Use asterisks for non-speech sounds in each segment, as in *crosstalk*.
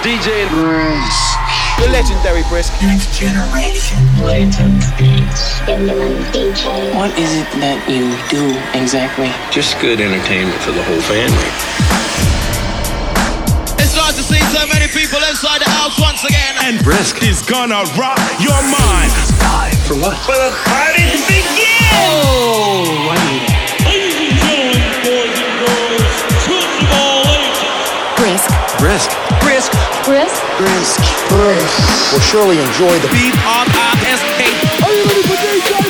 DJ Brisk. The legendary Brisk. Next generation latent beats. What is it that you do exactly? Just good entertainment for the whole family. It's nice to see so many people inside the house once again. And Brisk is gonna rock your mind. For what? For the party to begin! Oh, wonderful. Brisk. Brisk. Brisk. Brisk. Brisk. Will surely enjoy the beat. B-R-I-S-K. Are you ready for DJ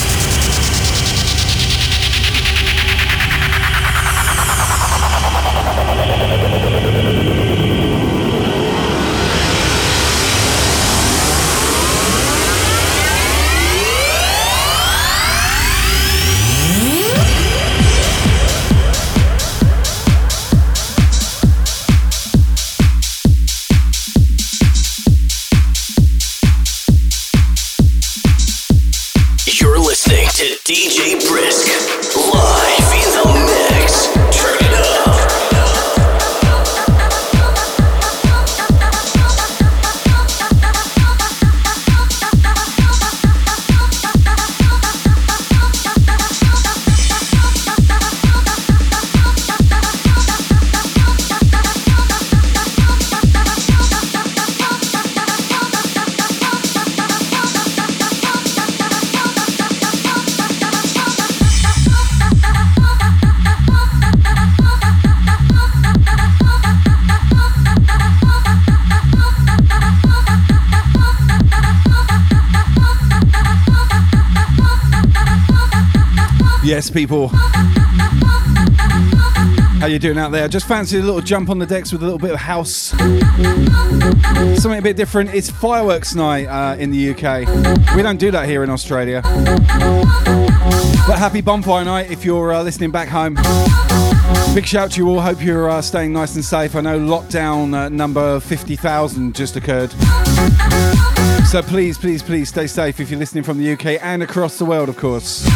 People. How you doing out there? Just fancy a little jump on the decks with a little bit of house. Something a bit different. It's fireworks night uh, in the UK. We don't do that here in Australia. But happy bonfire night if you're uh, listening back home. Big shout to you all. Hope you're uh, staying nice and safe. I know lockdown uh, number 50,000 just occurred. So please, please, please stay safe if you're listening from the UK and across the world, of course.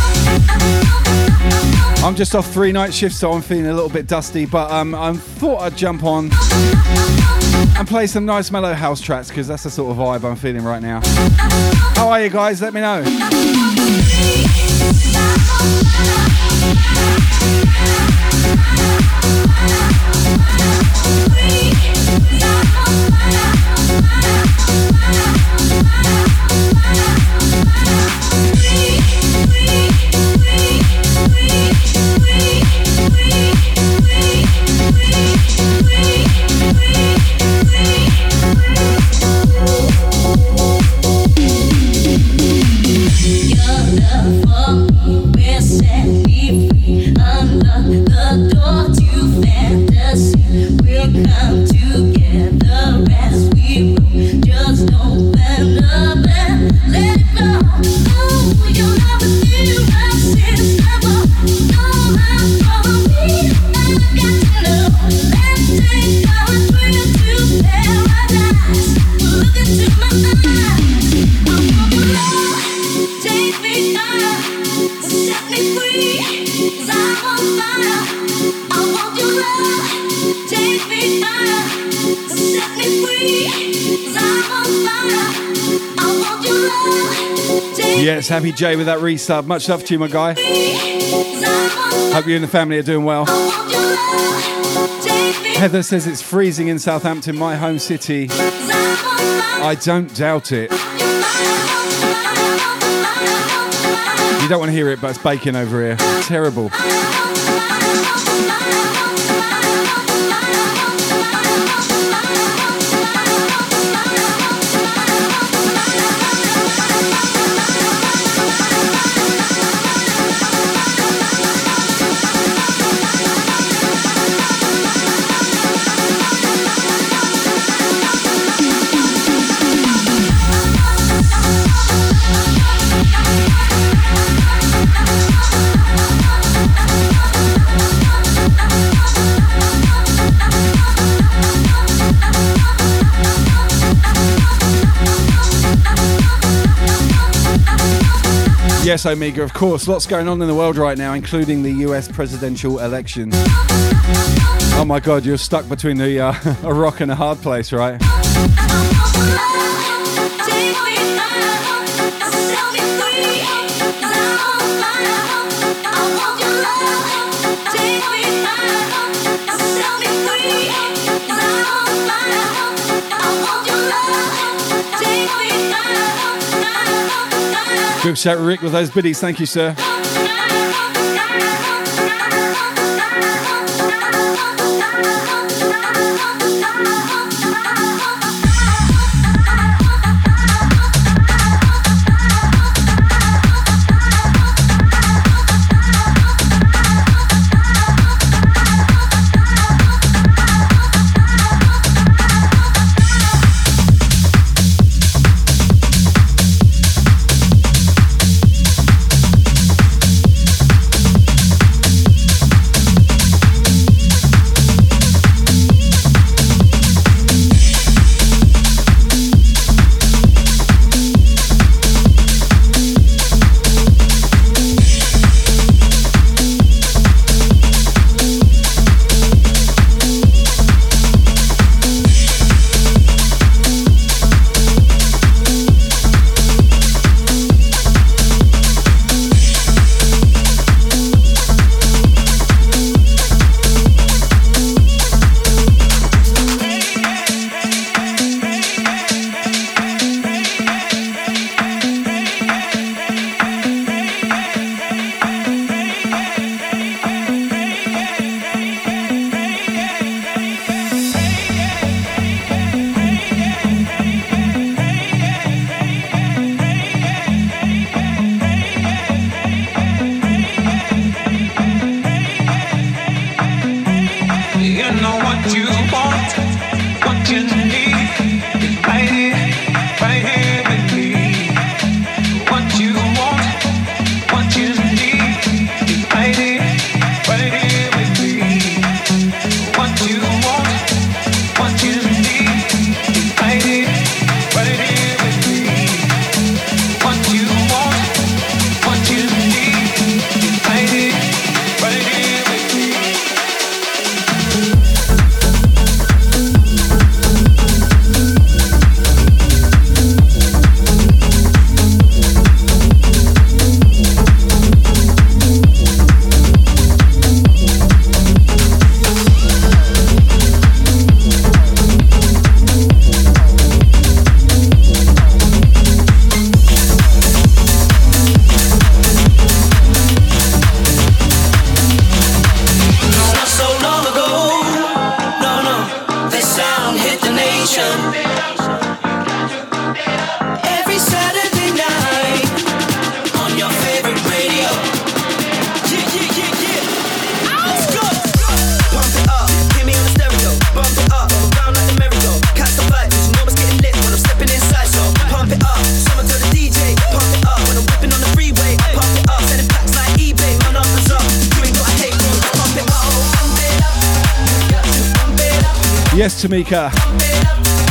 I'm just off three night shifts, so I'm feeling a little bit dusty, but um, I thought I'd jump on and play some nice mellow house tracks because that's the sort of vibe I'm feeling right now. How are you guys? Let me know. Happy Jay with that resub. Much love to you, my guy. Hope you and the family are doing well. Heather says it's freezing in Southampton, my home city. I don't doubt it. You don't want to hear it, but it's baking over here. Terrible. Omega, of course. Lots going on in the world right now, including the US presidential election. Oh my god, you're stuck between the, uh, *laughs* a rock and a hard place, right? Good shout, Rick, with those biddies. Thank you, sir.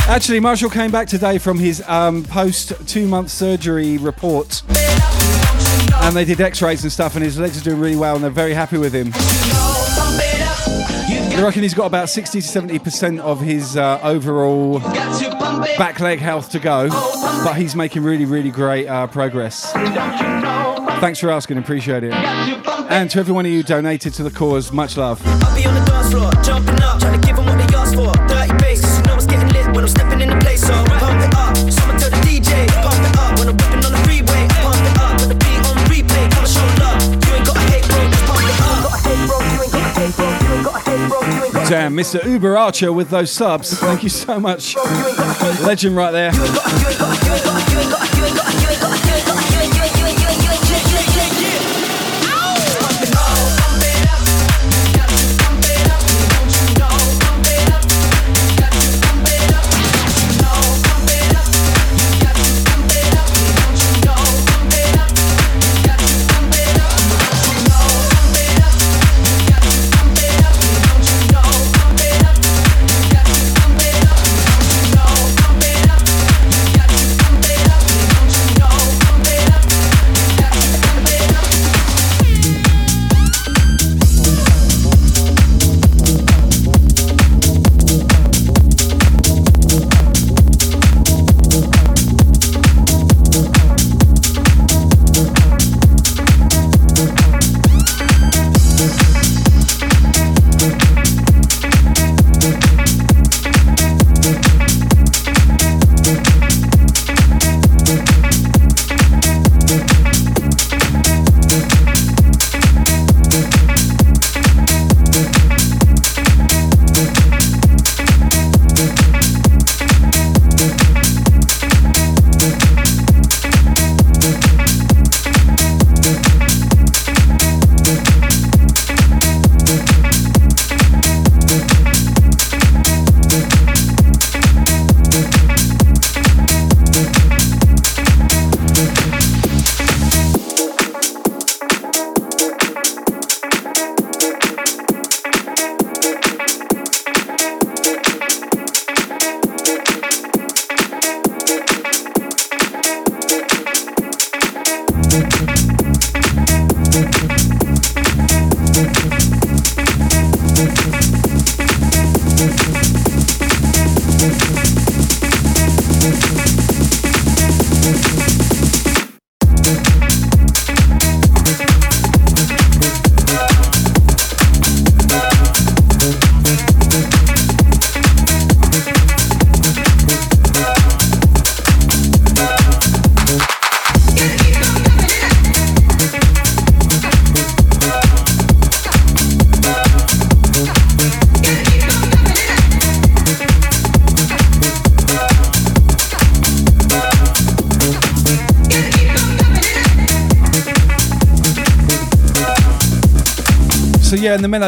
Actually, Marshall came back today from his um, post two month surgery report. And they did x rays and stuff, and his legs are doing really well, and they're very happy with him. I reckon he's got about 60 to 70% of his uh, overall back leg health to go, but he's making really, really great uh, progress. Thanks for asking, appreciate it. And to everyone of you donated to the cause, much love. Damn, uh, Mr. Uber Archer with those subs. Thank you so much. Legend right there.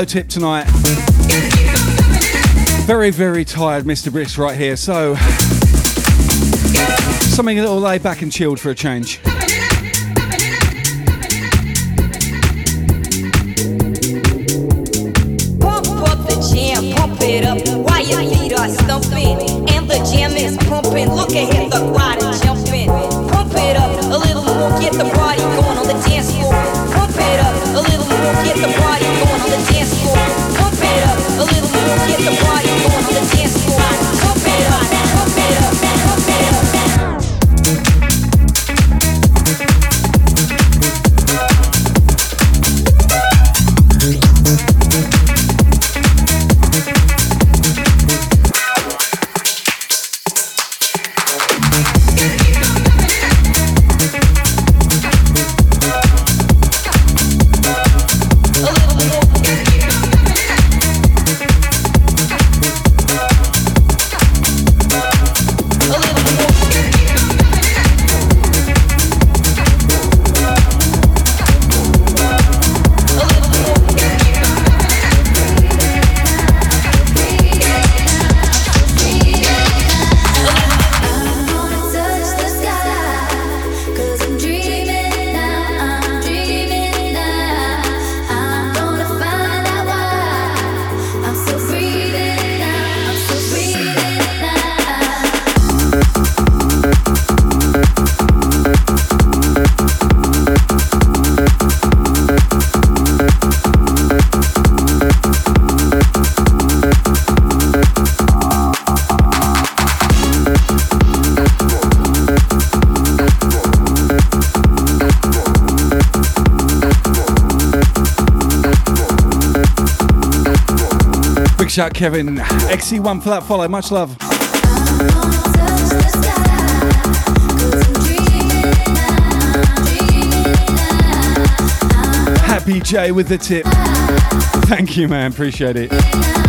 Tip tonight. Very, very tired, Mr. Brisk, right here. So something a little laid back and chilled for a change. Shout, Kevin. XC1 for that follow. Much love. Happy J with the tip. Thank you, man. Appreciate it.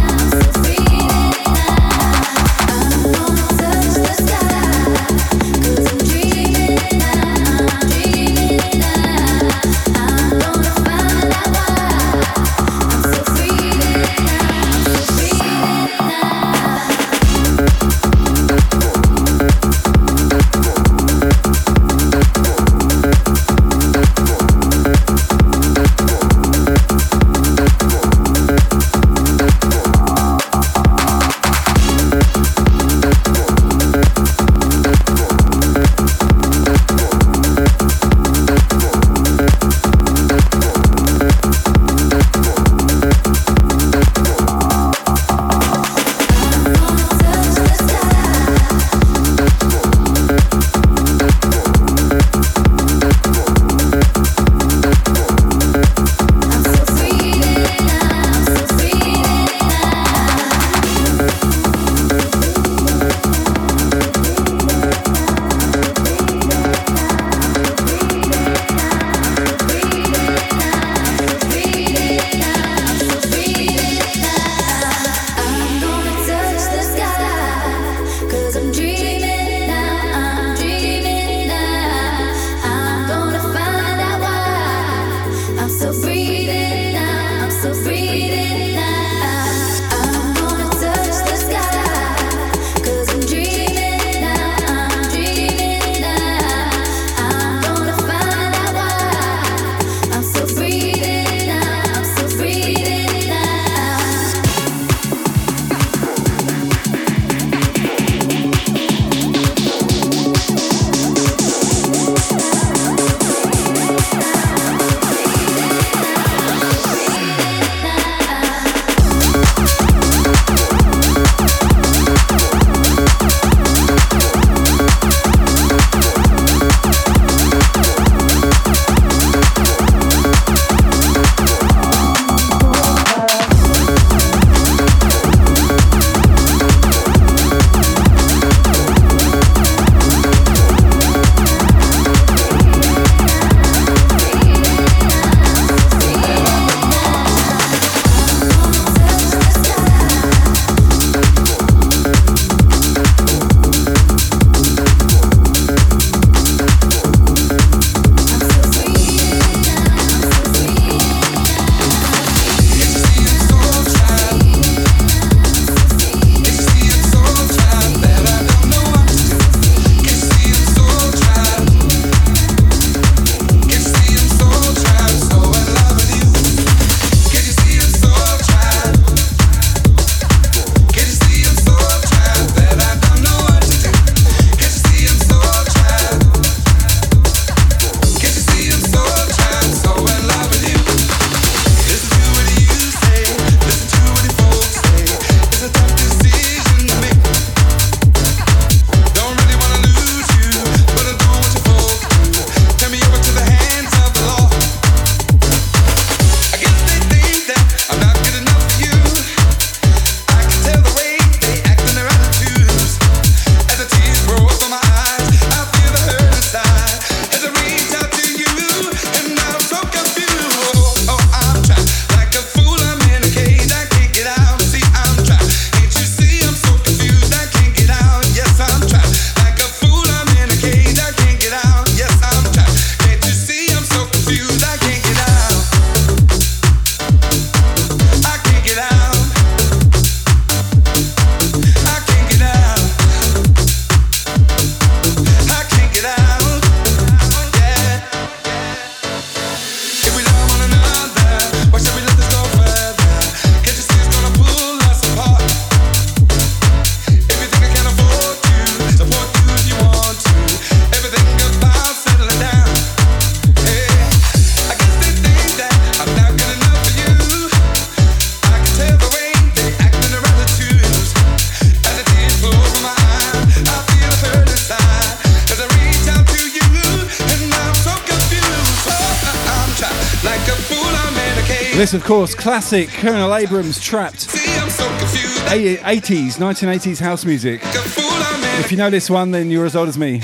Of course, classic Colonel Abrams Trapped. 80s, 1980s house music. If you know this one, then you're as old as me.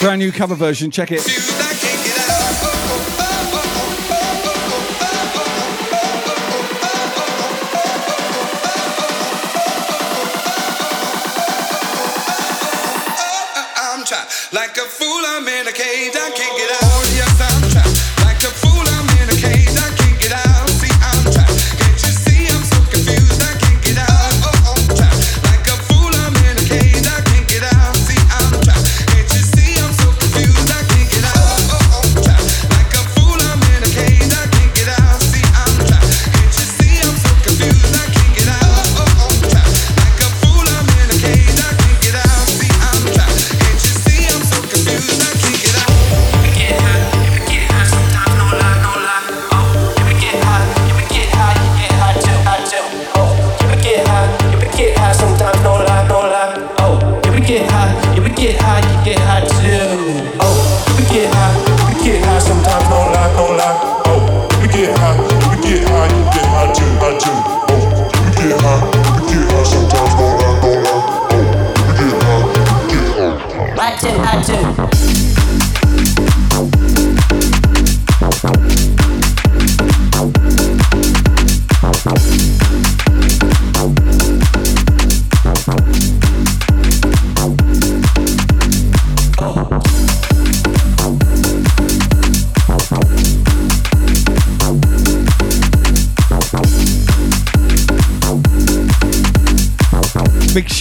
Brand new cover version, check it.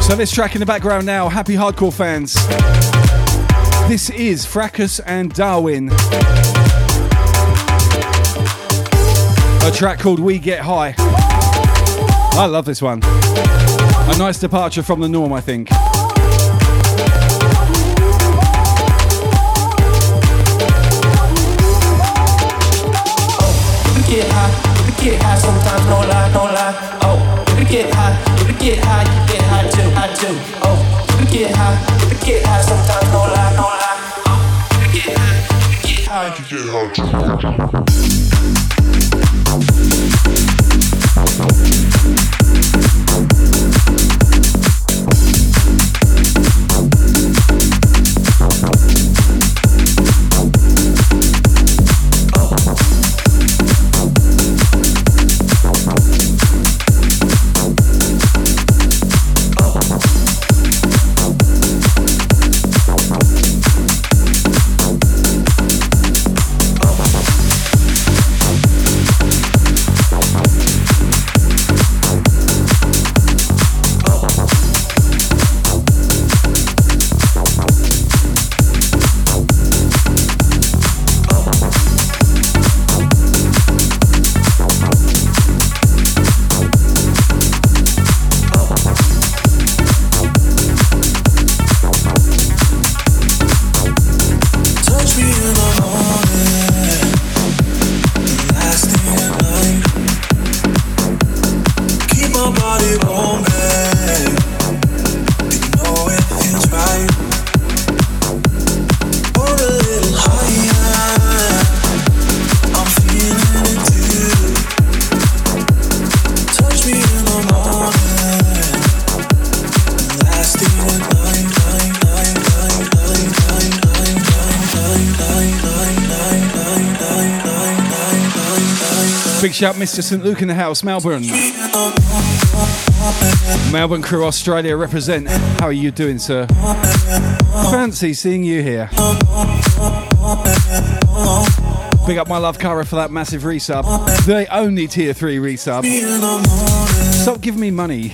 So this track in the background now, happy hardcore fans. This is Fracus and Darwin. A track called We Get High. I love this one. A nice departure from the norm, I think. Sometimes, no lie, no lie. Oh, if we get high, if we get high, you get high too, high too. Oh, if we get high, if we get high sometimes, no lie, no lie. Oh, if we get high, if we get high, you get high too. Shout, Mr. St. Luke in the house, Melbourne. Melbourne crew, Australia represent. How are you doing, sir? Fancy seeing you here. Big up my love, Cara, for that massive resub. The only tier 3 resub. Stop giving me money.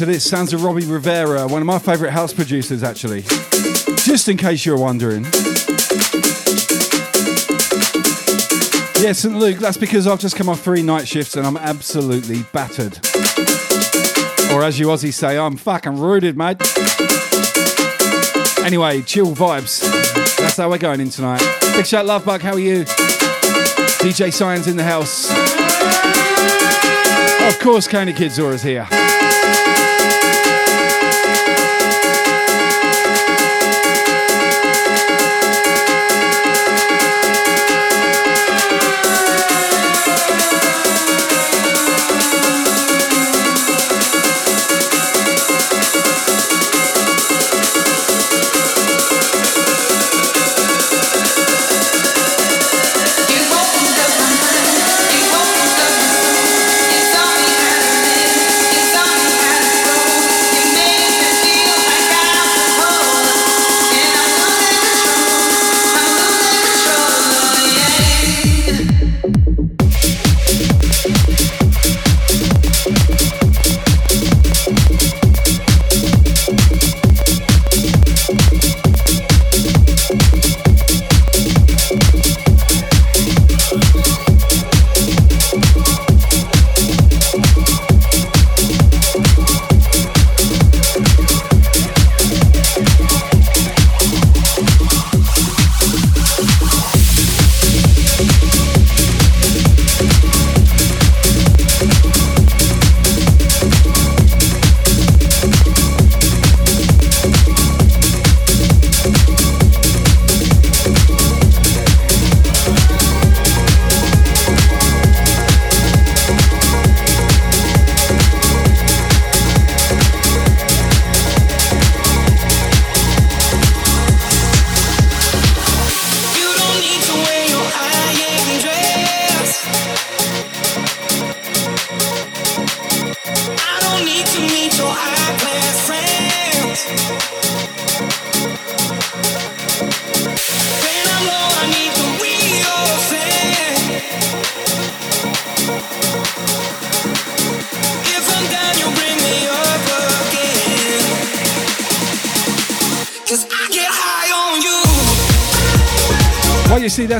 Into this. Sounds of Robbie Rivera, one of my favourite house producers, actually. Just in case you're wondering. Yeah, St. Luke, that's because I've just come off three night shifts and I'm absolutely battered. Or as you Aussies say, I'm fucking rooted, mate. Anyway, chill vibes. That's how we're going in tonight. Big shout, Love Bug, how are you? DJ Science in the house. Of course, County Kidzora's here.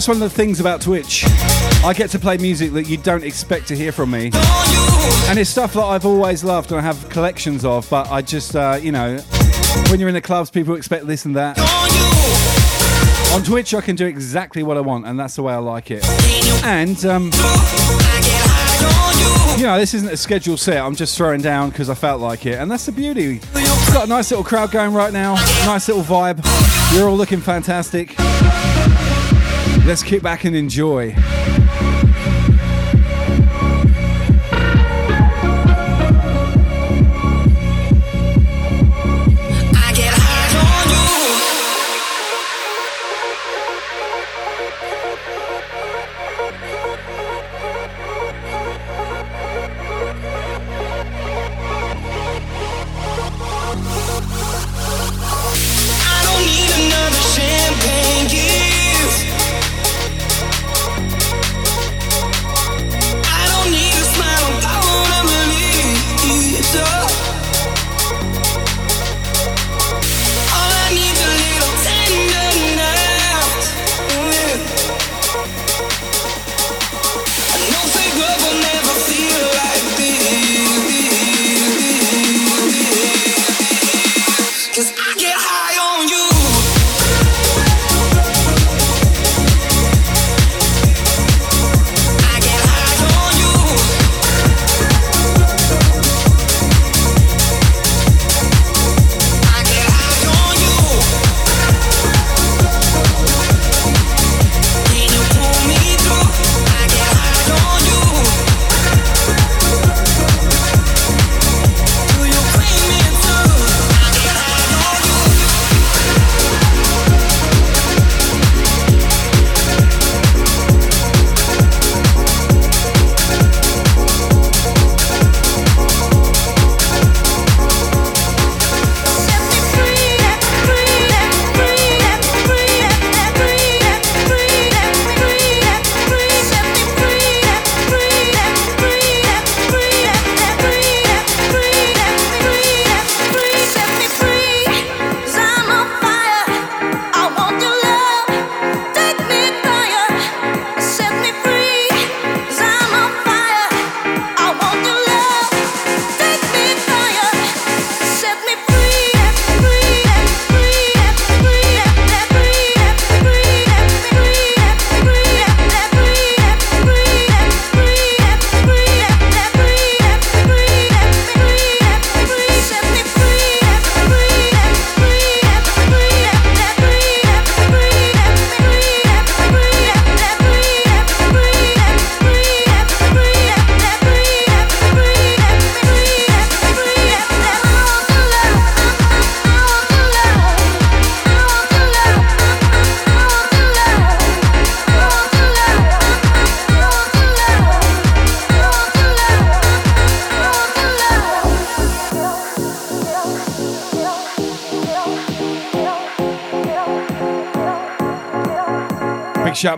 That's one of the things about Twitch. I get to play music that you don't expect to hear from me. And it's stuff that I've always loved and I have collections of, but I just, uh, you know, when you're in the clubs, people expect this and that. On Twitch, I can do exactly what I want, and that's the way I like it. And, um, you know, this isn't a scheduled set, I'm just throwing down because I felt like it, and that's the beauty. Got a nice little crowd going right now, nice little vibe. You're all looking fantastic. Let's kick back and enjoy.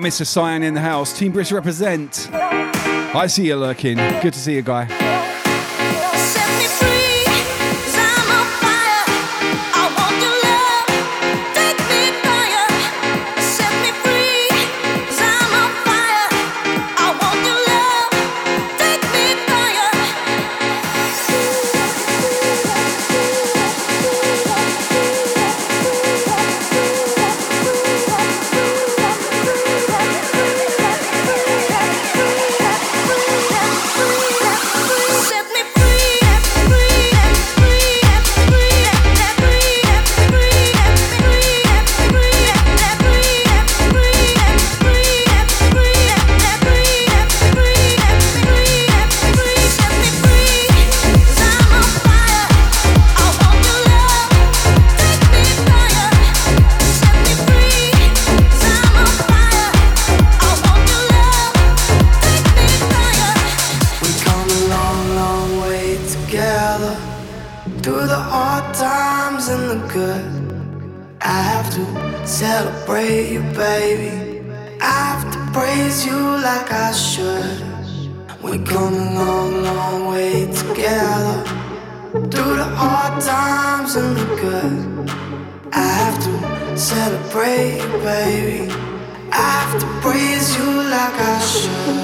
Mr. Cyan in the house. Team Brisk represent. I see you lurking. Good to see you, guy. baby. I have to praise you like I should.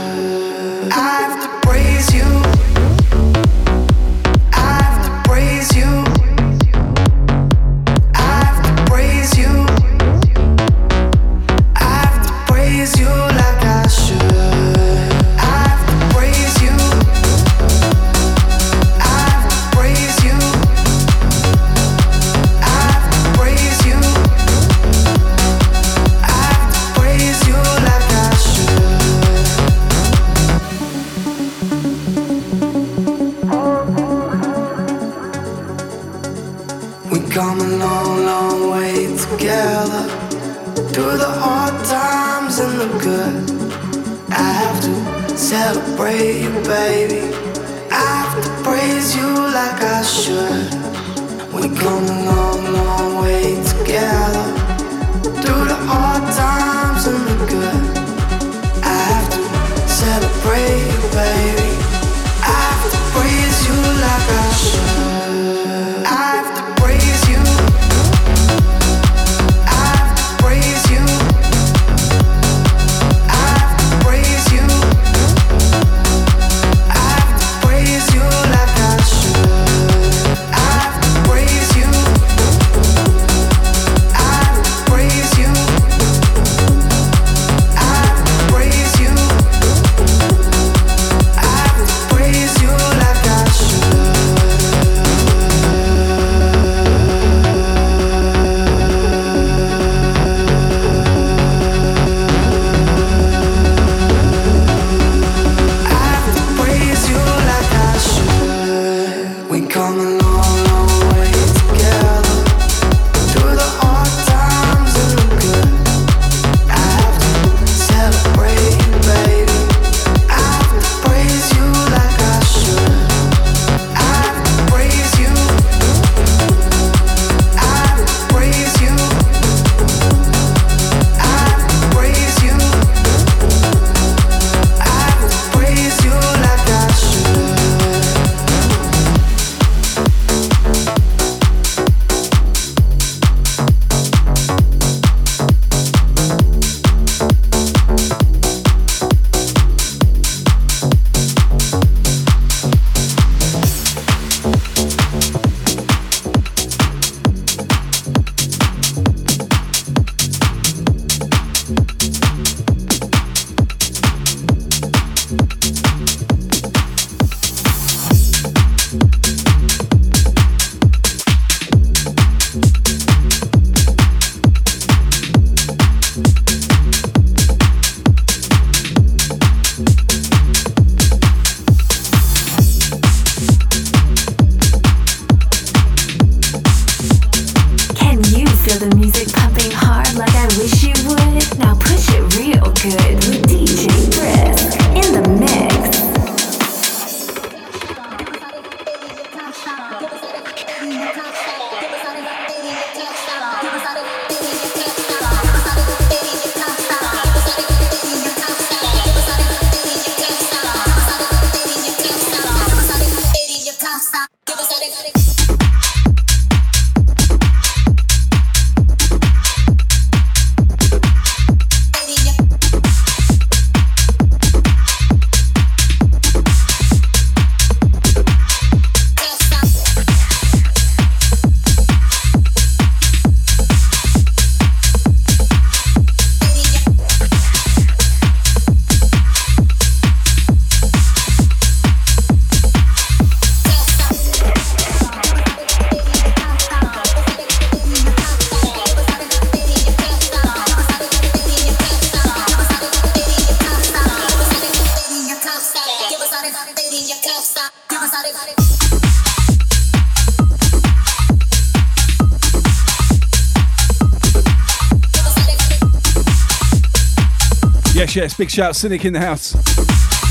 Big shout, Cynic in the house.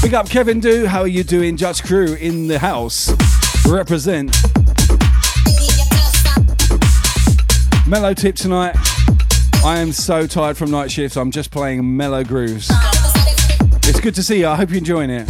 Big up, Kevin Do. How are you doing? Judge Crew in the house. Represent. Mellow tip tonight. I am so tired from night shifts. I'm just playing mellow grooves. It's good to see you. I hope you're enjoying it.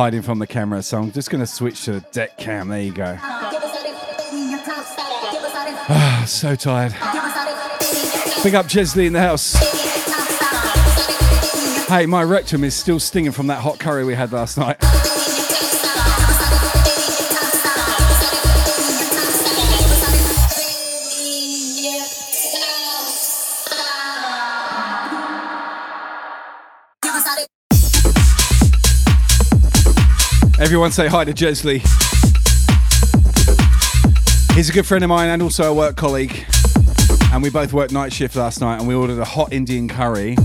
Hiding from the camera, so I'm just going to switch to the deck cam. There you go. Ah, *sighs* so tired. Big up Chesley in the house. Hey, my rectum is still stinging from that hot curry we had last night. Everyone say hi to Jesley. He's a good friend of mine and also a work colleague. And we both worked night shift last night and we ordered a hot Indian curry.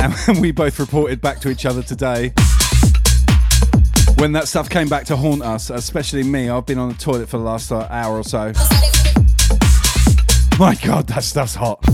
And *laughs* we both reported back to each other today. When that stuff came back to haunt us, especially me, I've been on the toilet for the last hour or so. My god, that stuff's hot.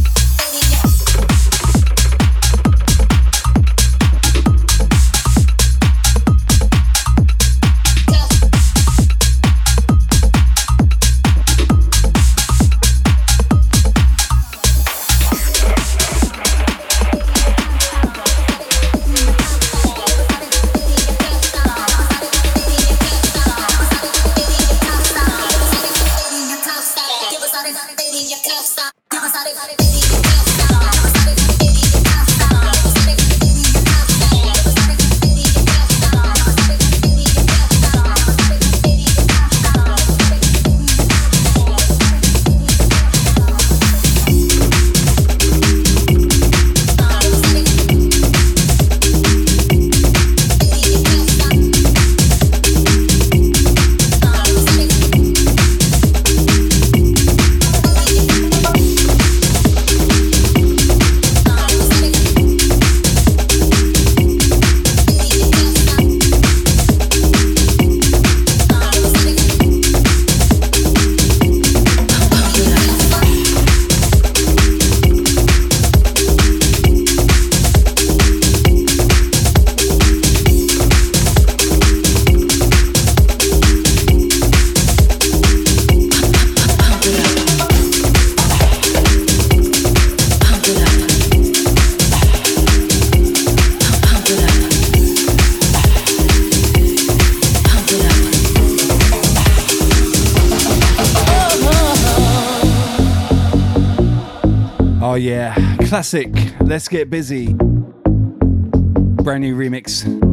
Yeah, classic. Let's get busy. Brand new remix.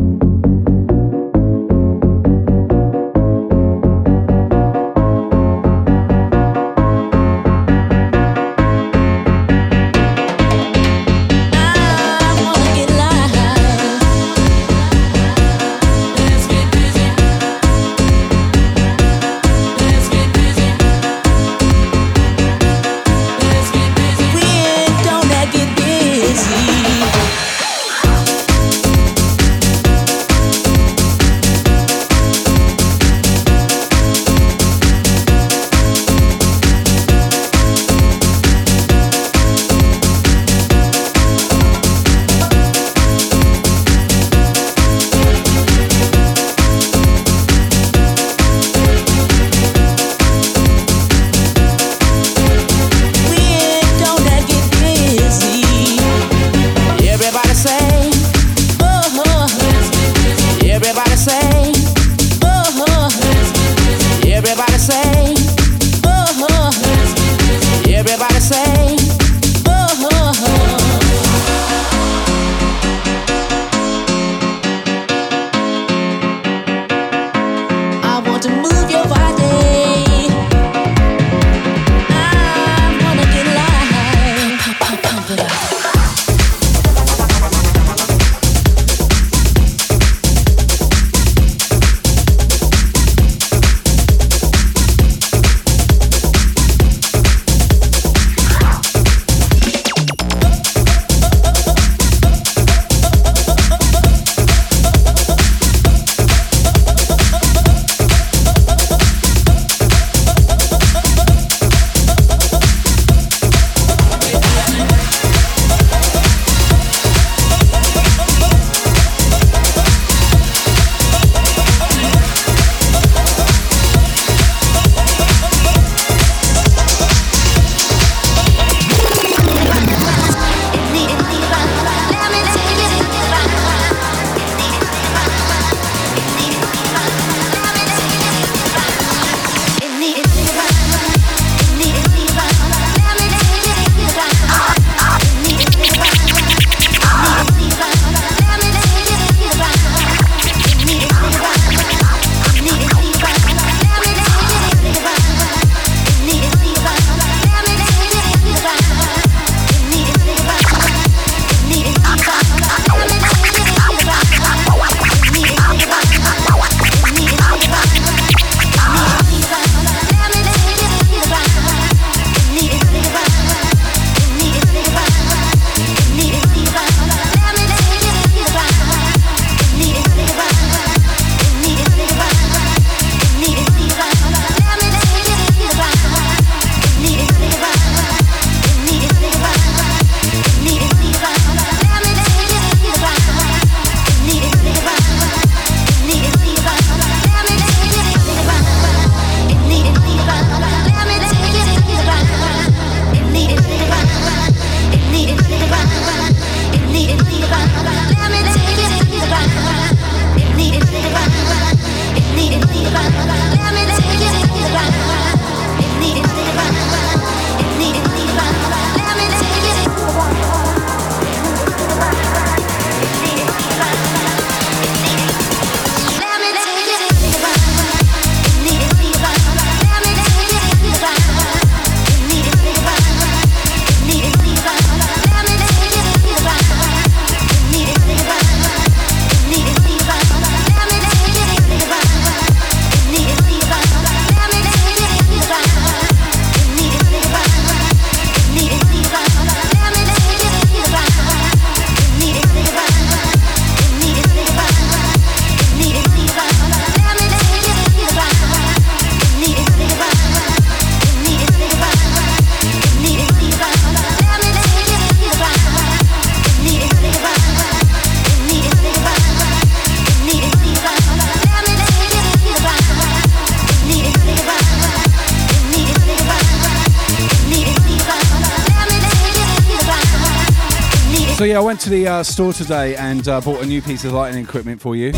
To the uh, store today and uh, bought a new piece of lighting equipment for you.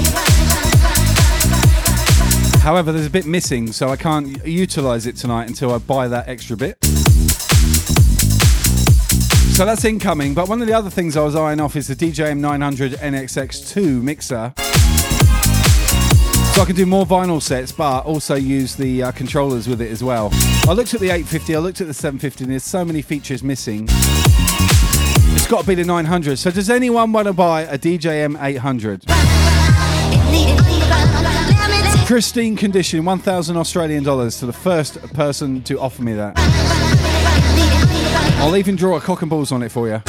However, there's a bit missing, so I can't utilize it tonight until I buy that extra bit. So that's incoming, but one of the other things I was eyeing off is the DJM 900 NXS2 mixer. So I can do more vinyl sets, but also use the uh, controllers with it as well. I looked at the 850, I looked at the 750, and there's so many features missing. It's got to be the 900. So does anyone want to buy a DJM 800? Pristine condition, 1,000 Australian dollars to the first person to offer me that. I'll even draw a cock and balls on it for you.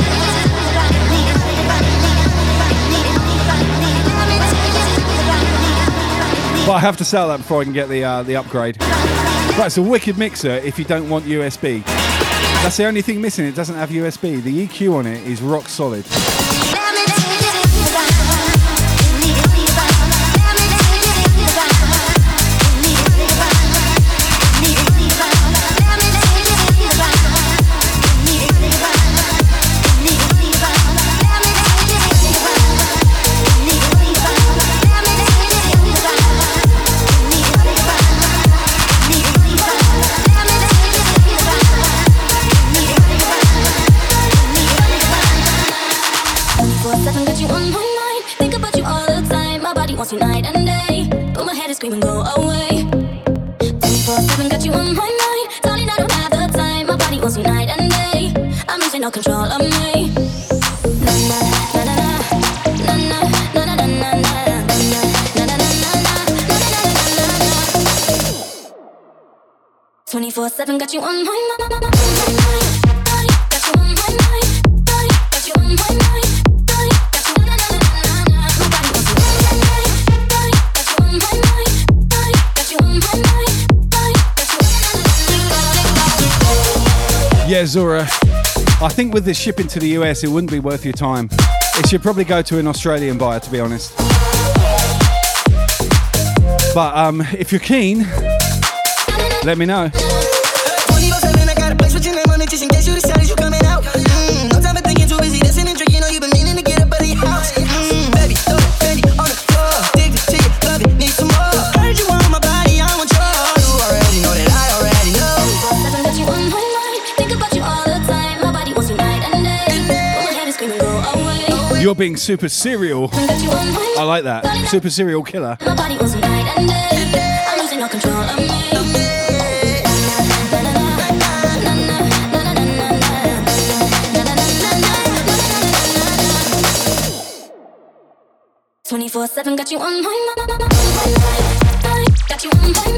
But I have to sell that before I can get the uh, the upgrade. Right, it's a wicked mixer if you don't want USB. That's the only thing missing. It doesn't have USB. The EQ on it is rock solid. But my head is screaming, go away. 24 7 got you on my mind. I don't have the time. My body wants you night and day. I'm losing all control of me. Na na na na na. Na na na na na na na. 24 7 got you on my mind. Yeah, Zora. I think with this shipping to the US, it wouldn't be worth your time. It should probably go to an Australian buyer, to be honest. But um, if you're keen, let me know. You're being super serial. I like that. Super serial killer. Twenty-four seven, got you on my mind. Got you on my mind.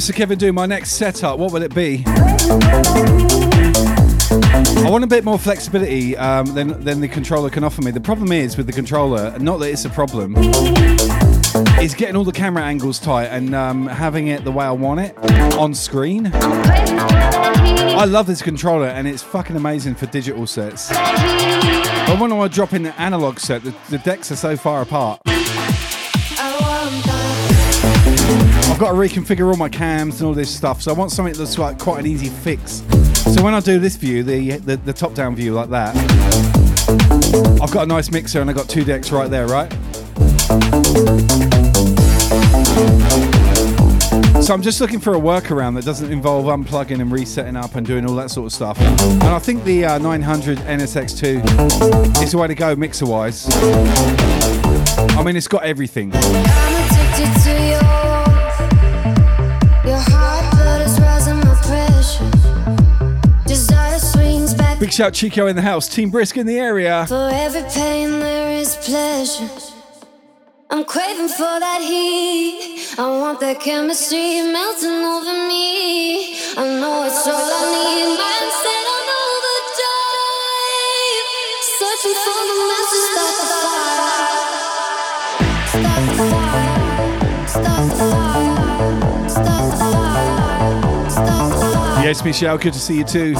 Mr. Kevin do my next setup, what will it be? I want a bit more flexibility um, than, than the controller can offer me. The problem is with the controller, not that it's a problem, is getting all the camera angles tight and um, having it the way I want it on screen. I love this controller and it's fucking amazing for digital sets. But when I drop in the analog set, the, the decks are so far apart. I've got to reconfigure all my cams and all this stuff, so I want something that's like quite an easy fix. So when I do this view, the, the, the top down view like that, I've got a nice mixer and I've got two decks right there, right? So I'm just looking for a workaround that doesn't involve unplugging and resetting up and doing all that sort of stuff. And I think the uh, 900 NXS2 is the way to go mixer wise. I mean, it's got everything. Big shout Chico in the house, Team Brisk in the area. For every pain there is pleasure. I'm craving for that heat. I want that chemistry melting over me. I know it's all I need. Mindset on overdrive. Searching for the message the fire. Start the fire. Start the fire. Start the fire. Yes, Michelle, good to see you too.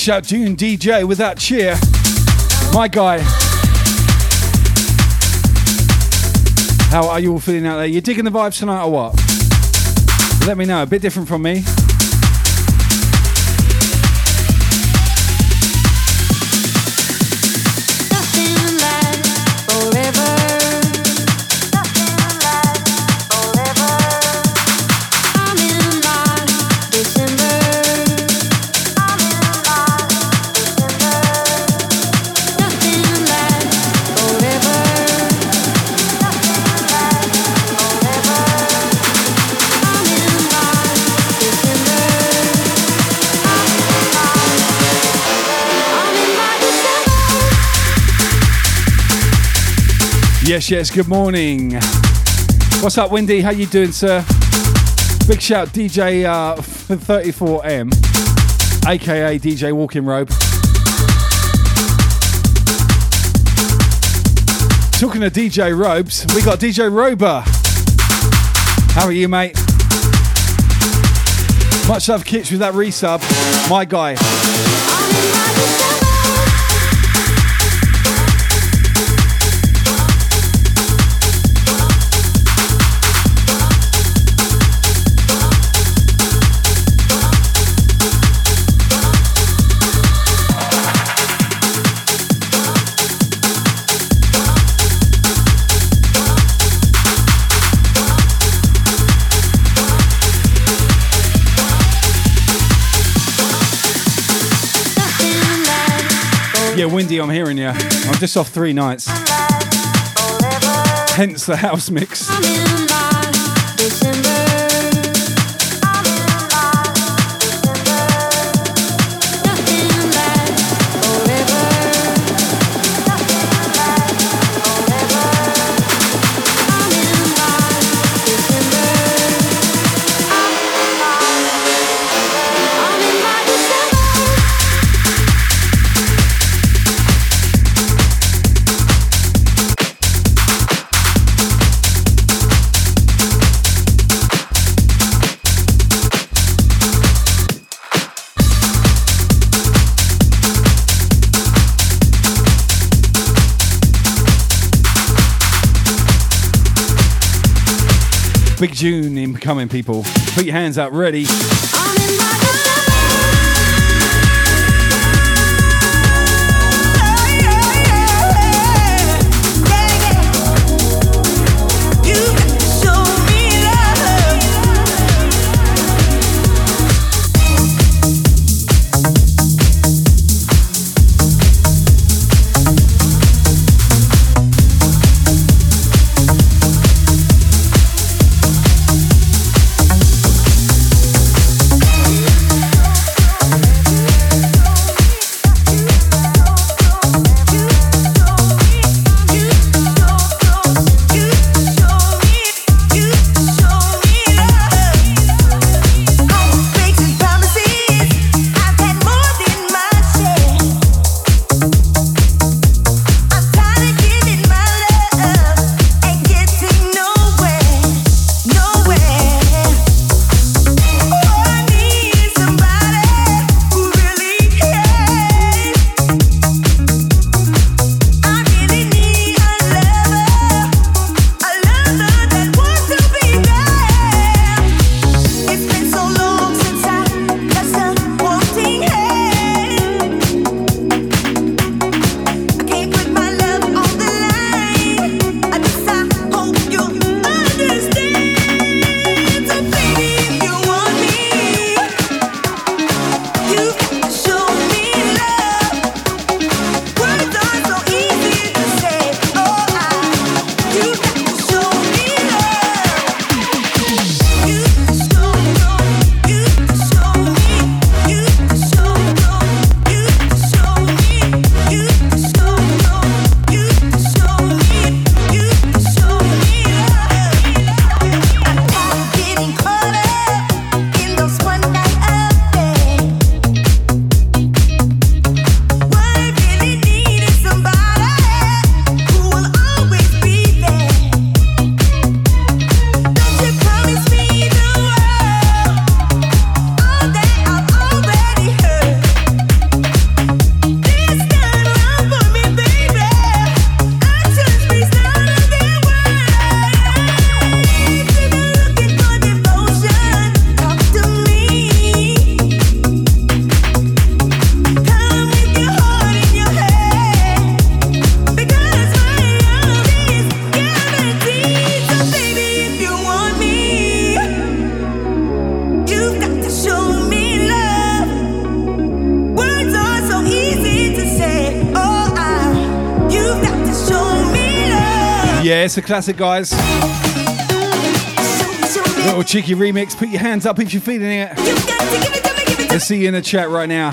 Shout to you DJ with that cheer. My guy. How are you all feeling out there? You digging the vibes tonight or what? Let me know. A bit different from me. Yes, good morning. What's up, Wendy? How you doing, sir? Big shout, DJ uh, 34M, aka DJ Walking Robe. Talking to DJ Robes, we got DJ Rober. How are you, mate? Much love, Kitch, with that resub. My guy. I'm hearing you. I'm just off three nights. Hence the house mix. June incoming, people. Put your hands up, ready. It's a classic, guys. Little cheeky remix. Put your hands up if you're feeling it. Let's see you in the chat right now.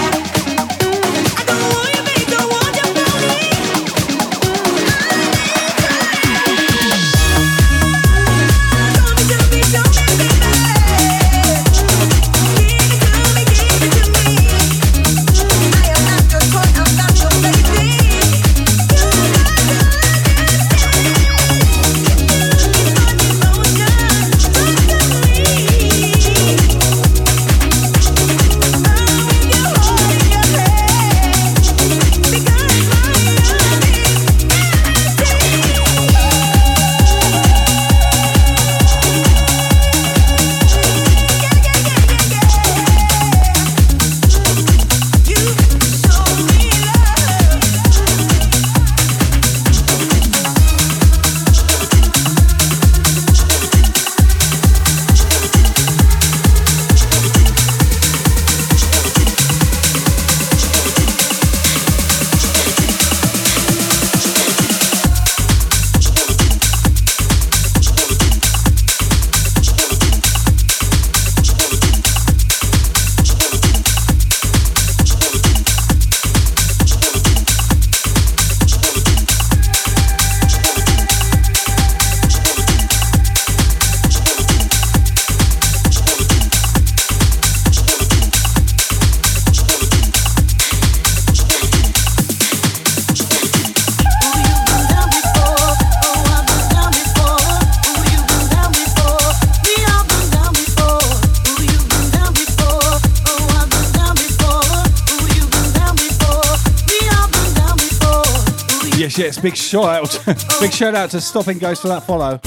Yes, big shout out, *laughs* big shout out to Stopping Ghost for that follow.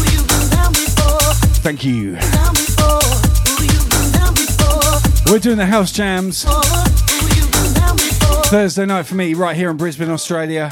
Thank you. We're doing the house jams. Thursday night for me, right here in Brisbane, Australia.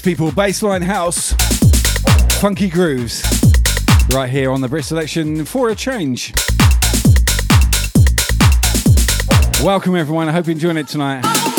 Yes, people, baseline house, funky grooves, right here on the Brisk Selection for a change. Welcome, everyone. I hope you're enjoying it tonight.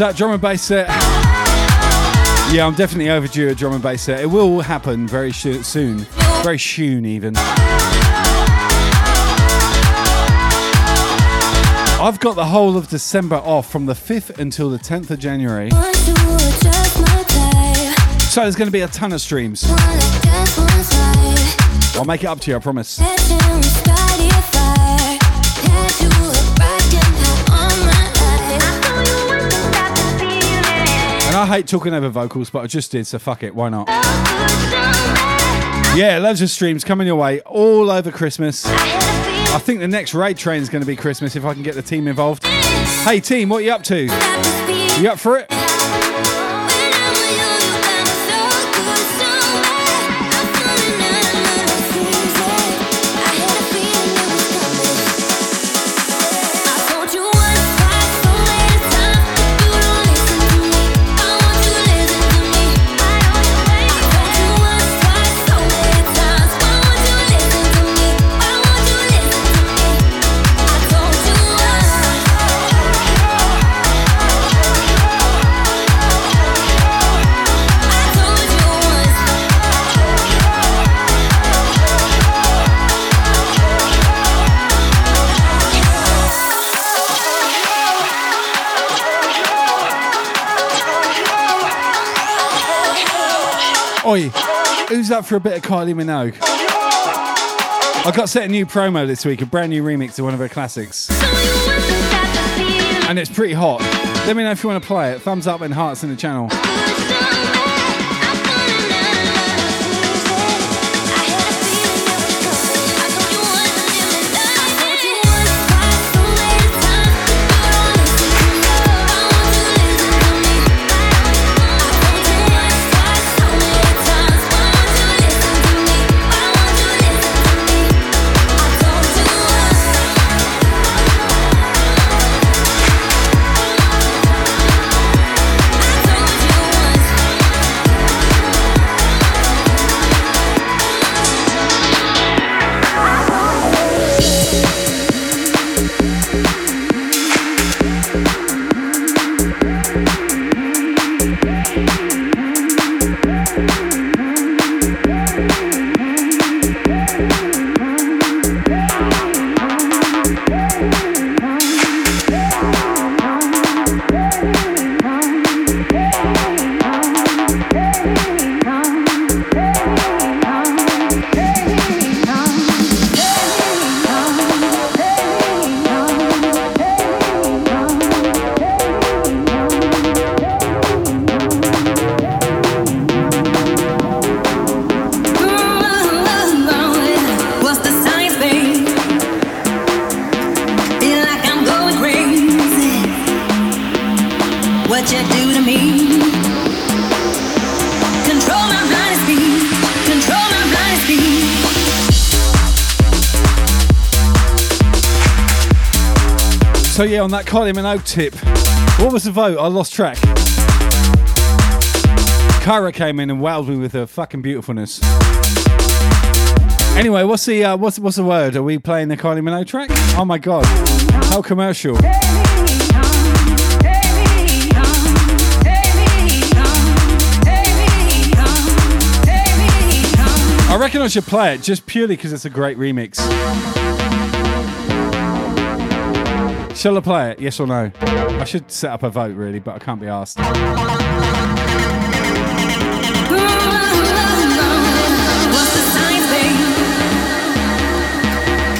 That? Drum and bass set. Yeah, I'm definitely overdue a drum and bass set. It will happen very sh- soon. Very soon, even. I've got the whole of December off from the 5th until the 10th of January. So there's going to be a ton of streams. I'll make it up to you, I promise. I hate talking over vocals, but I just did, so fuck it, why not? Yeah, loads of streams coming your way all over Christmas. I think the next raid train is going to be Christmas if I can get the team involved. Hey team, what are you up to? You up for it? Oi, who's up for a bit of Kylie Minogue? I got set a new promo this week, a brand new remix of one of her classics. And it's pretty hot. Let me know if you want to play it. Thumbs up and hearts in the channel. What's on that Kylie Minogue tip, what was the vote? I lost track. Kyra came in and wowed me with her fucking beautifulness. Anyway, what's the uh, what's what's the word? Are we playing the Kylie Minogue track? Oh my god, how commercial! I reckon I should play it just purely because it's a great remix. Shall I play it? Yes or no? I should set up a vote really, but I can't be asked. What's the science, babe?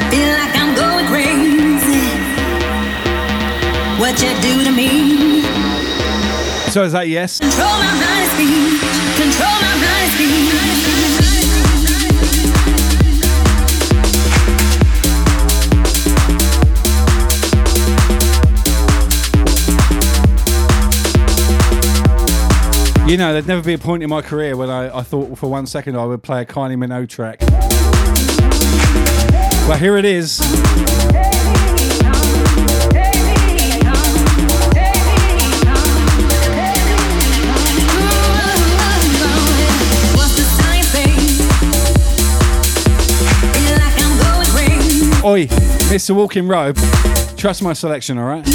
Feel like I'm going crazy. What you do to me? So is that yes? Control my. Control my. You know, there'd never be a point in my career when I, I thought for one second I would play a Kylie Minogue track. Well, here it is. What's the science, babe? Feel like I'm going crazy. Oi, Mr. Walking Robe. Trust my selection, alright?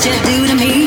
What you do to me.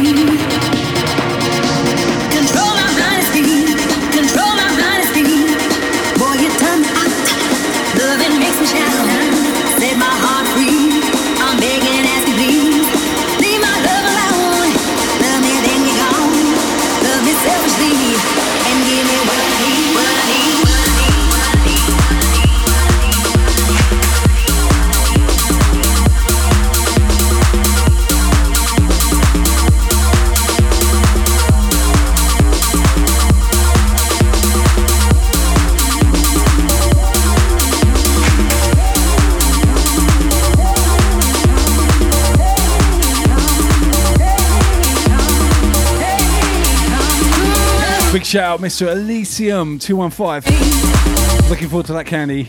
Shout out, Mr. Elysium 215. Looking forward to that candy.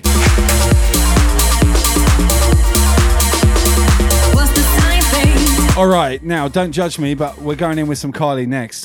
What's the sign thing? All right, now don't judge me, but we're going in with some Kylie next.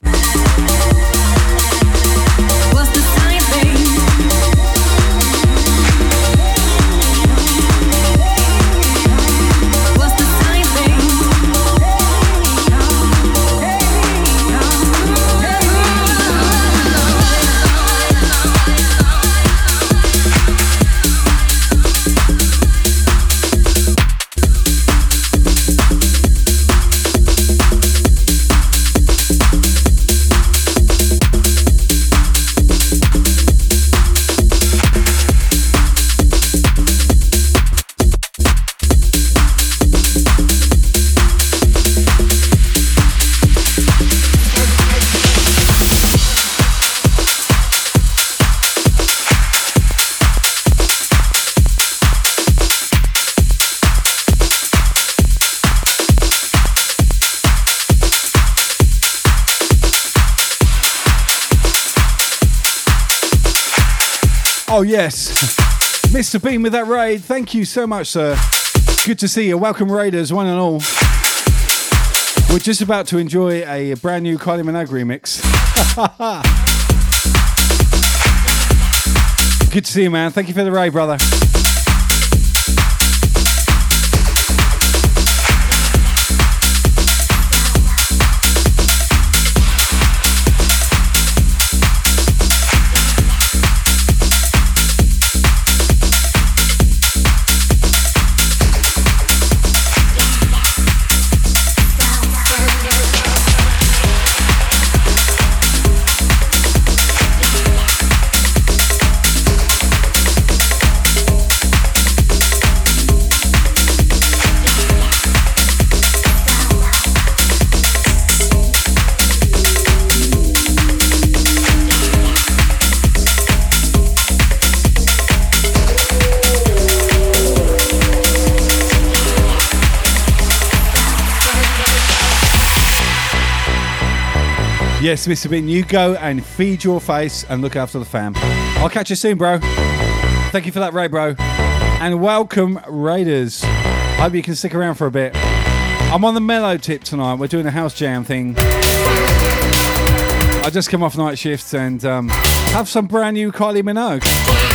Oh, yes. Mr. Bean with that raid. Thank you so much, sir. Good to see you. Welcome, Raiders, one and all. We're just about to enjoy a brand new Kylie Minogue remix. *laughs* Good to see you, man. Thank you for the raid, brother. Yes, Mr. Bean, you go and feed your face and look after the fam. I'll catch you soon, bro. Thank you for that, Ray, bro. And welcome, Raiders. Hope you can stick around for a bit. I'm on the mellow tip tonight. We're doing a house jam thing. I just come off night shifts and um, have some brand new Kylie Minogue.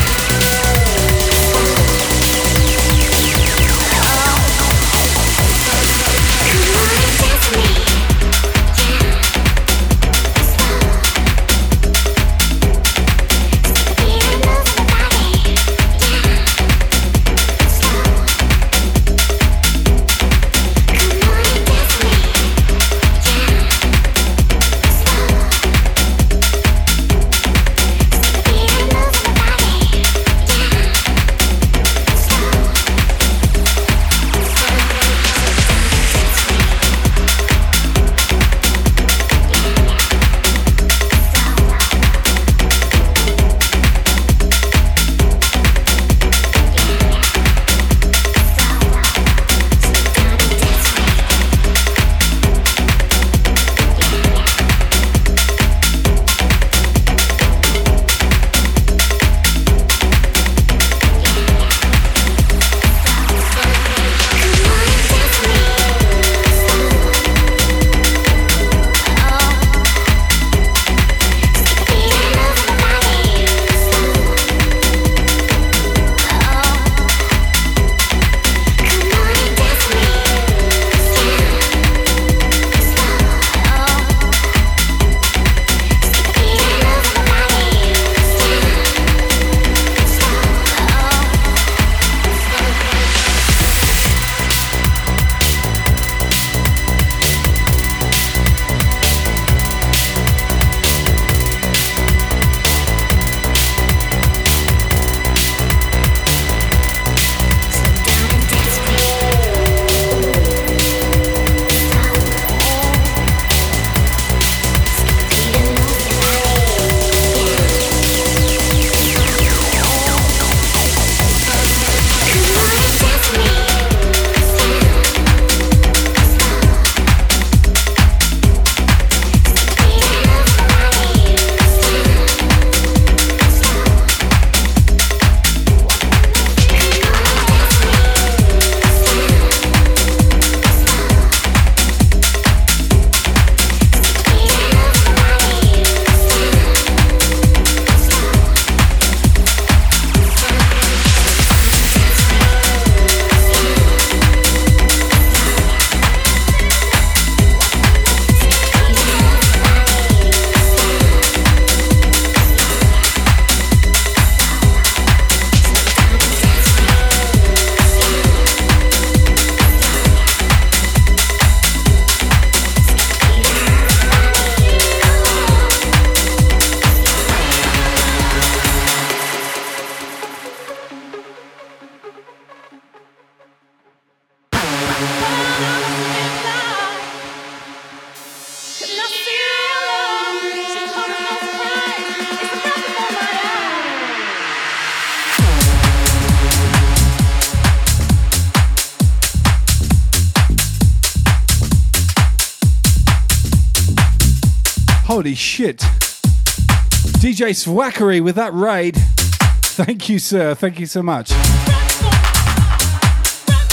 Shit. DJ Swackery with that raid. Thank you, sir. Thank you so much.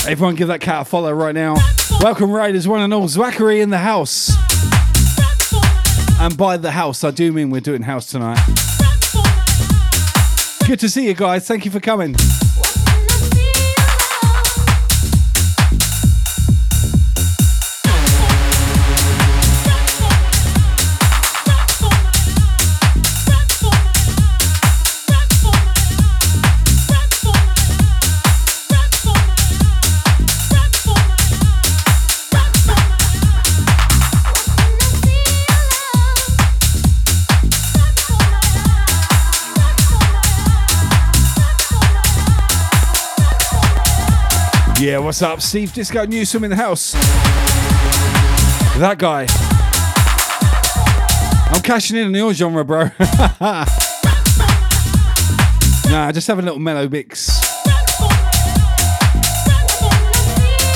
Everyone give that cat a follow right now. Welcome, Raiders, one and all. Zwackery in the house. And by the house, I do mean we're doing house tonight. Good to see you guys. Thank you for coming. What's up? Steve Disco Newsome in the house. That guy. I'm cashing in on your genre, bro. *laughs* nah, just have a little mellow mix.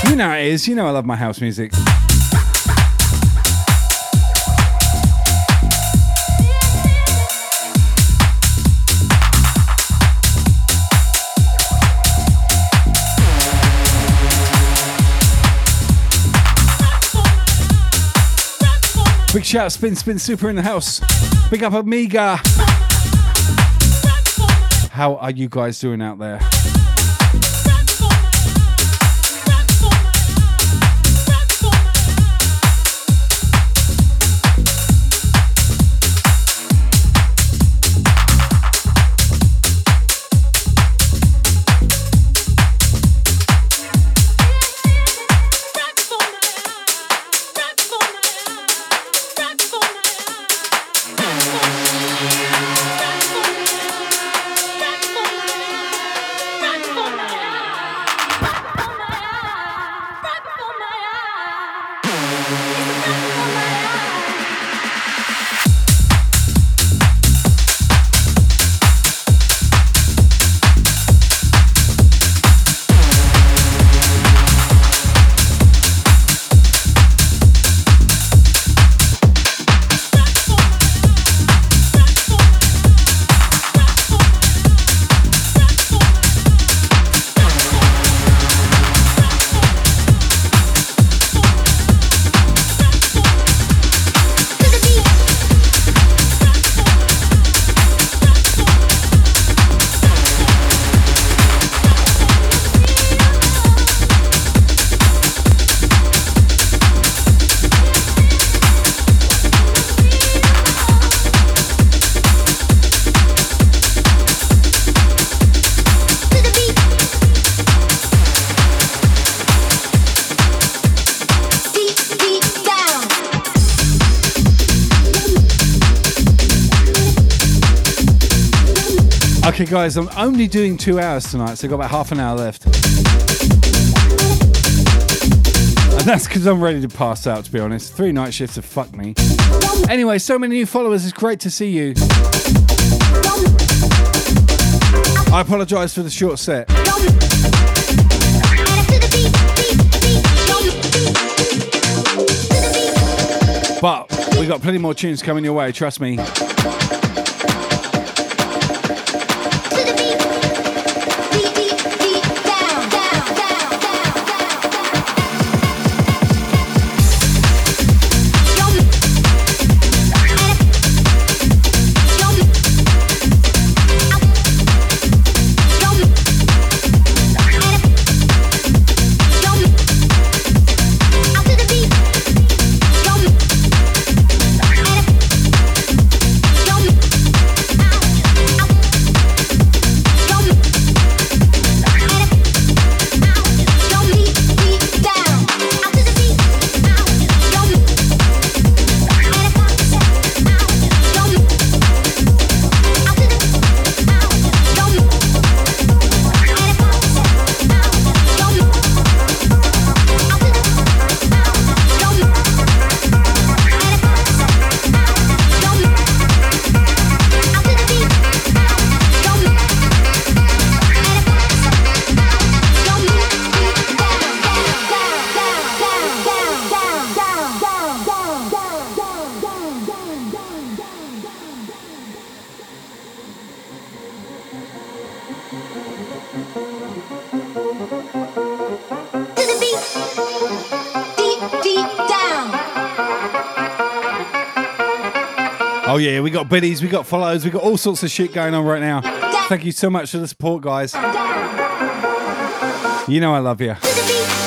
You know it is. You know I love my house music. Big shout, out Spin Spin Super in the house. Big up Amiga. How are you guys doing out there? Guys, I'm only doing two hours tonight, so I've got about half an hour left. And that's because I'm ready to pass out, to be honest. Three night shifts have fucked me. Anyway, so many new followers. It's great to see you. I apologise for the short set. But we've got plenty more tunes coming your way, trust me. Got biddies, we got follows, we got all sorts of shit going on right now. Thank you so much for the support, guys. You know I love you.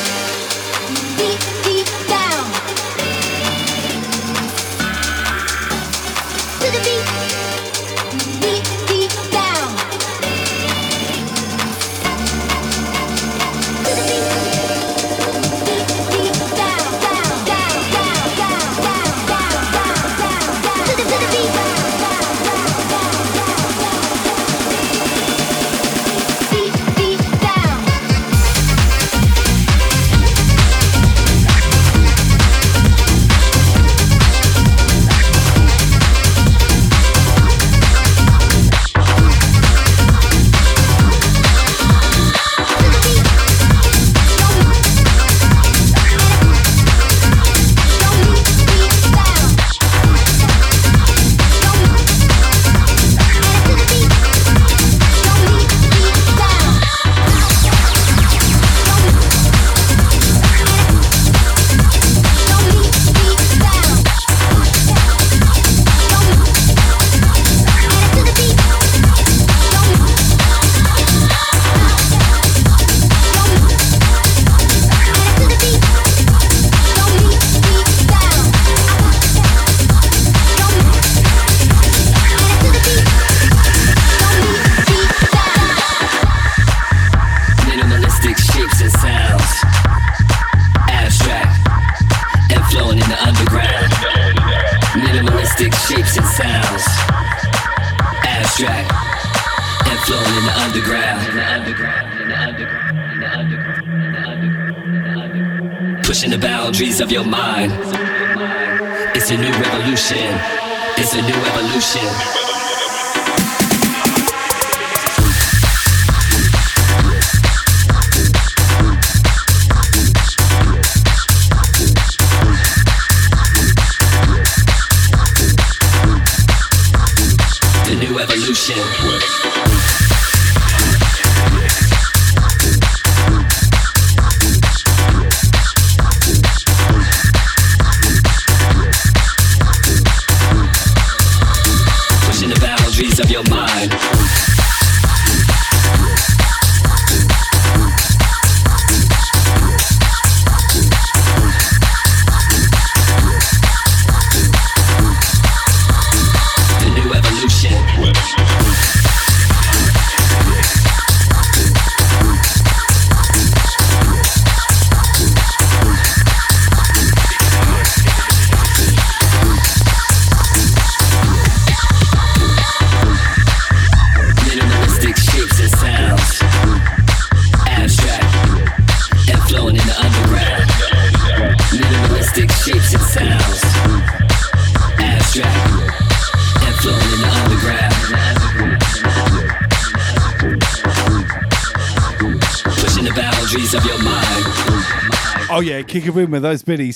Oh yeah, kick a room with those biddies.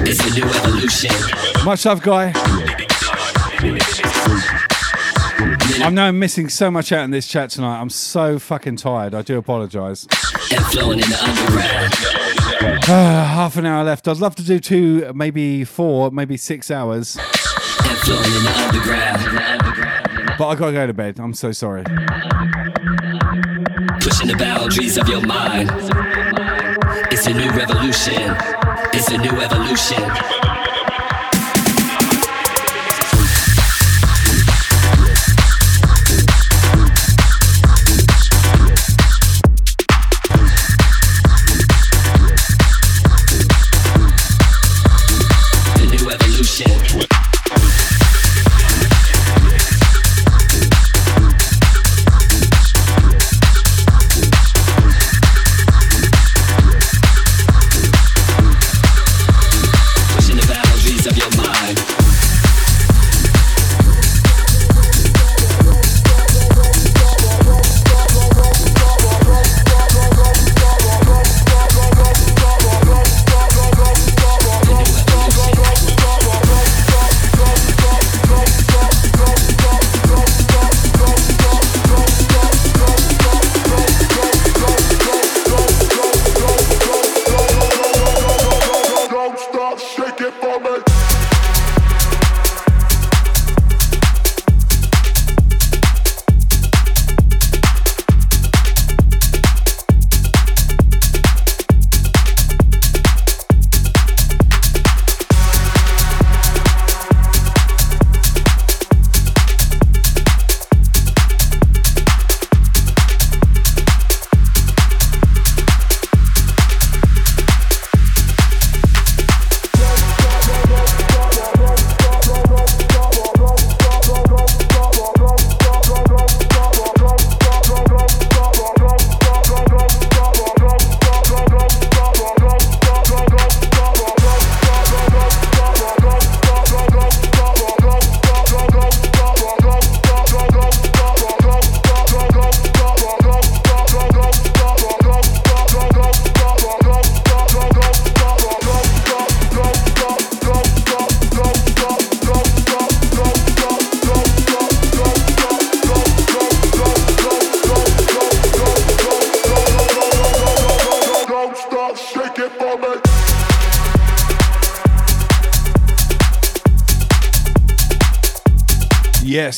It's new evolution. Much love, guy. I know I'm missing so much out in this chat tonight. I'm so fucking tired. I do apologise. And flowing in the underground. Ah, half an hour left. I'd love to do two, maybe four, maybe six hours. And flowing in the underground. But I gotta go to bed. I'm so sorry. Pushing the boundaries of your mind. It's a new revolution. It's a new evolution.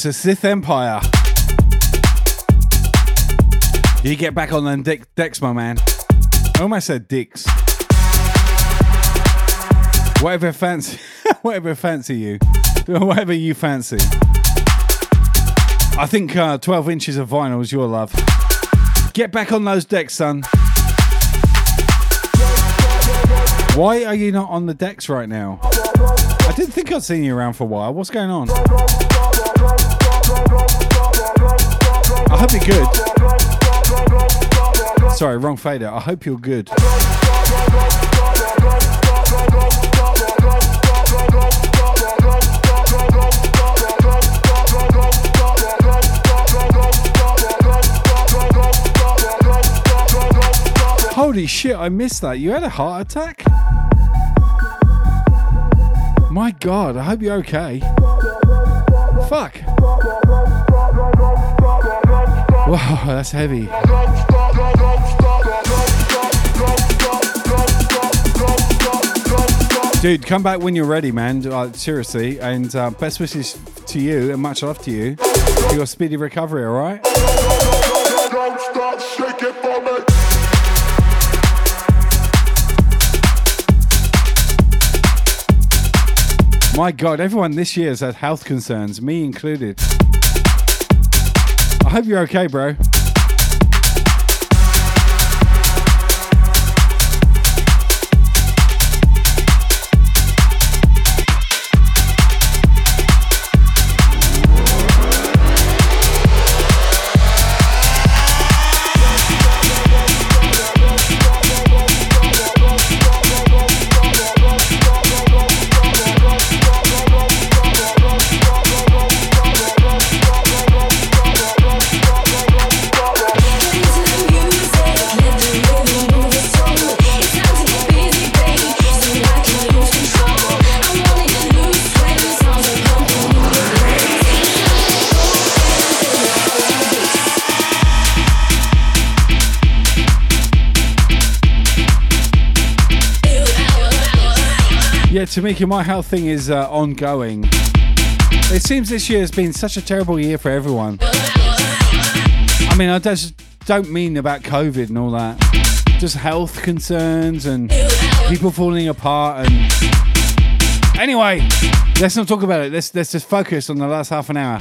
The Sith Empire. You get back on them decks, my man. I almost said dicks. Whatever fancy, *laughs* whatever fancy you, whatever you fancy. I think uh, 12 inches of vinyl is your love. Get back on those decks, son. Why are you not on the decks right now? I didn't think I'd seen you around for a while. What's going on? Hope you're good. Sorry, wrong fader. I hope you're good. Holy shit, I missed that. You had a heart attack? My god, I hope you're okay. Fuck. Wow, that's heavy. Dude, come back when you're ready, man. Uh, seriously, and uh, best wishes to you and much love to you for your speedy recovery. All right. My God, everyone this year has had health concerns, me included. Hope you're okay, bro. Tamika, my health thing is uh, ongoing. It seems this year has been such a terrible year for everyone. I mean, I just don't mean about COVID and all that. Just health concerns and people falling apart and. Anyway, let's not talk about it. Let's let's just focus on the last half an hour.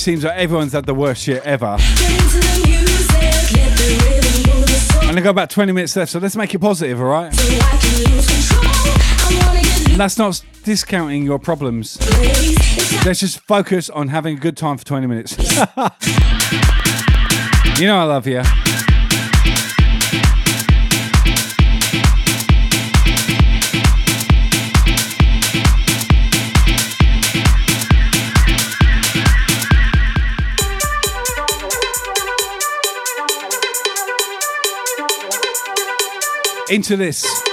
Seems like everyone's had the worst year ever. And I got about 20 minutes left, so let's make it positive, all right? That's not discounting your problems. Let's just focus on having a good time for 20 minutes. *laughs* you know I love you. Into this.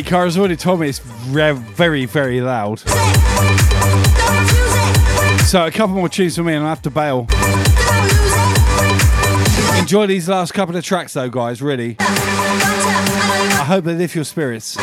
Hey, Cara's already told me it's re- very, very loud. So a couple more tunes for me and I'll have to bail. Enjoy these last couple of tracks though, guys, really. I hope they lift your spirits.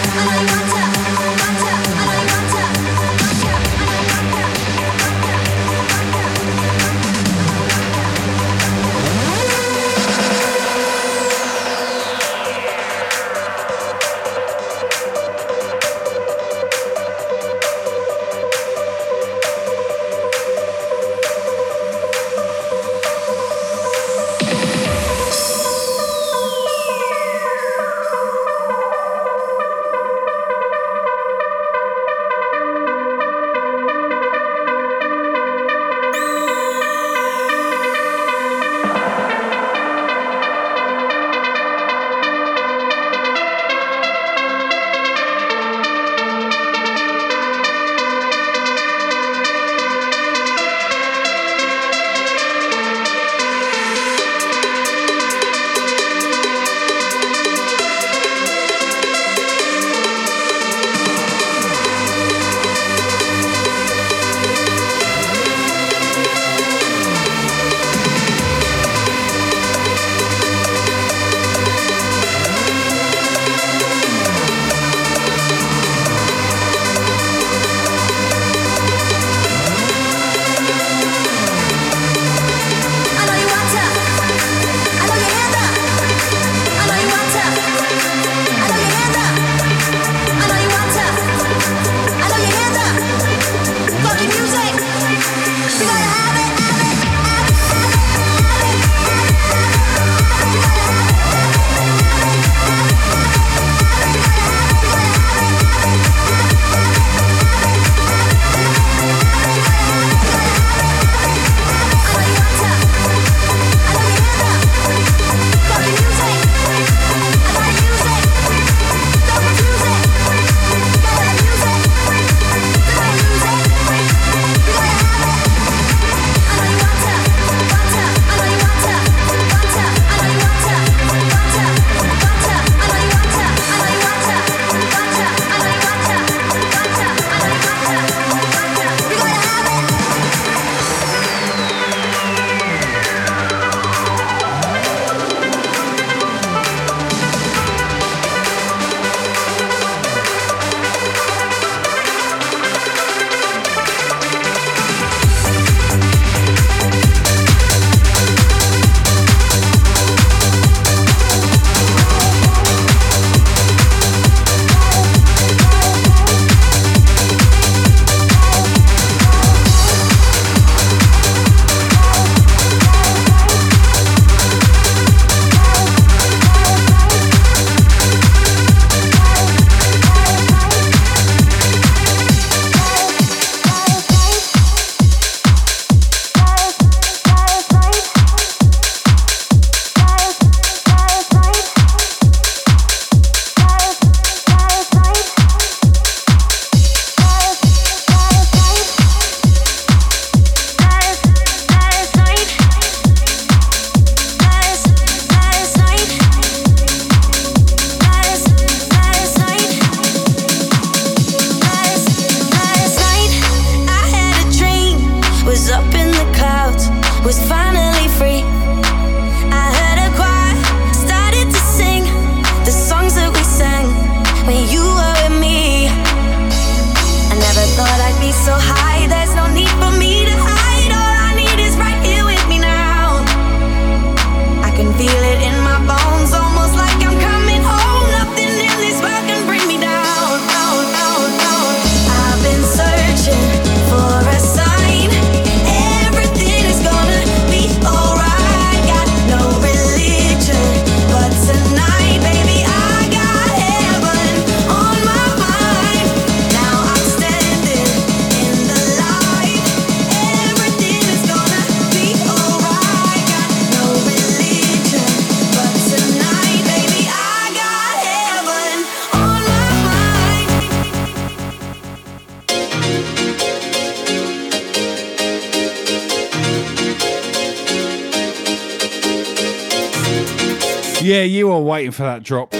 waiting for that drop.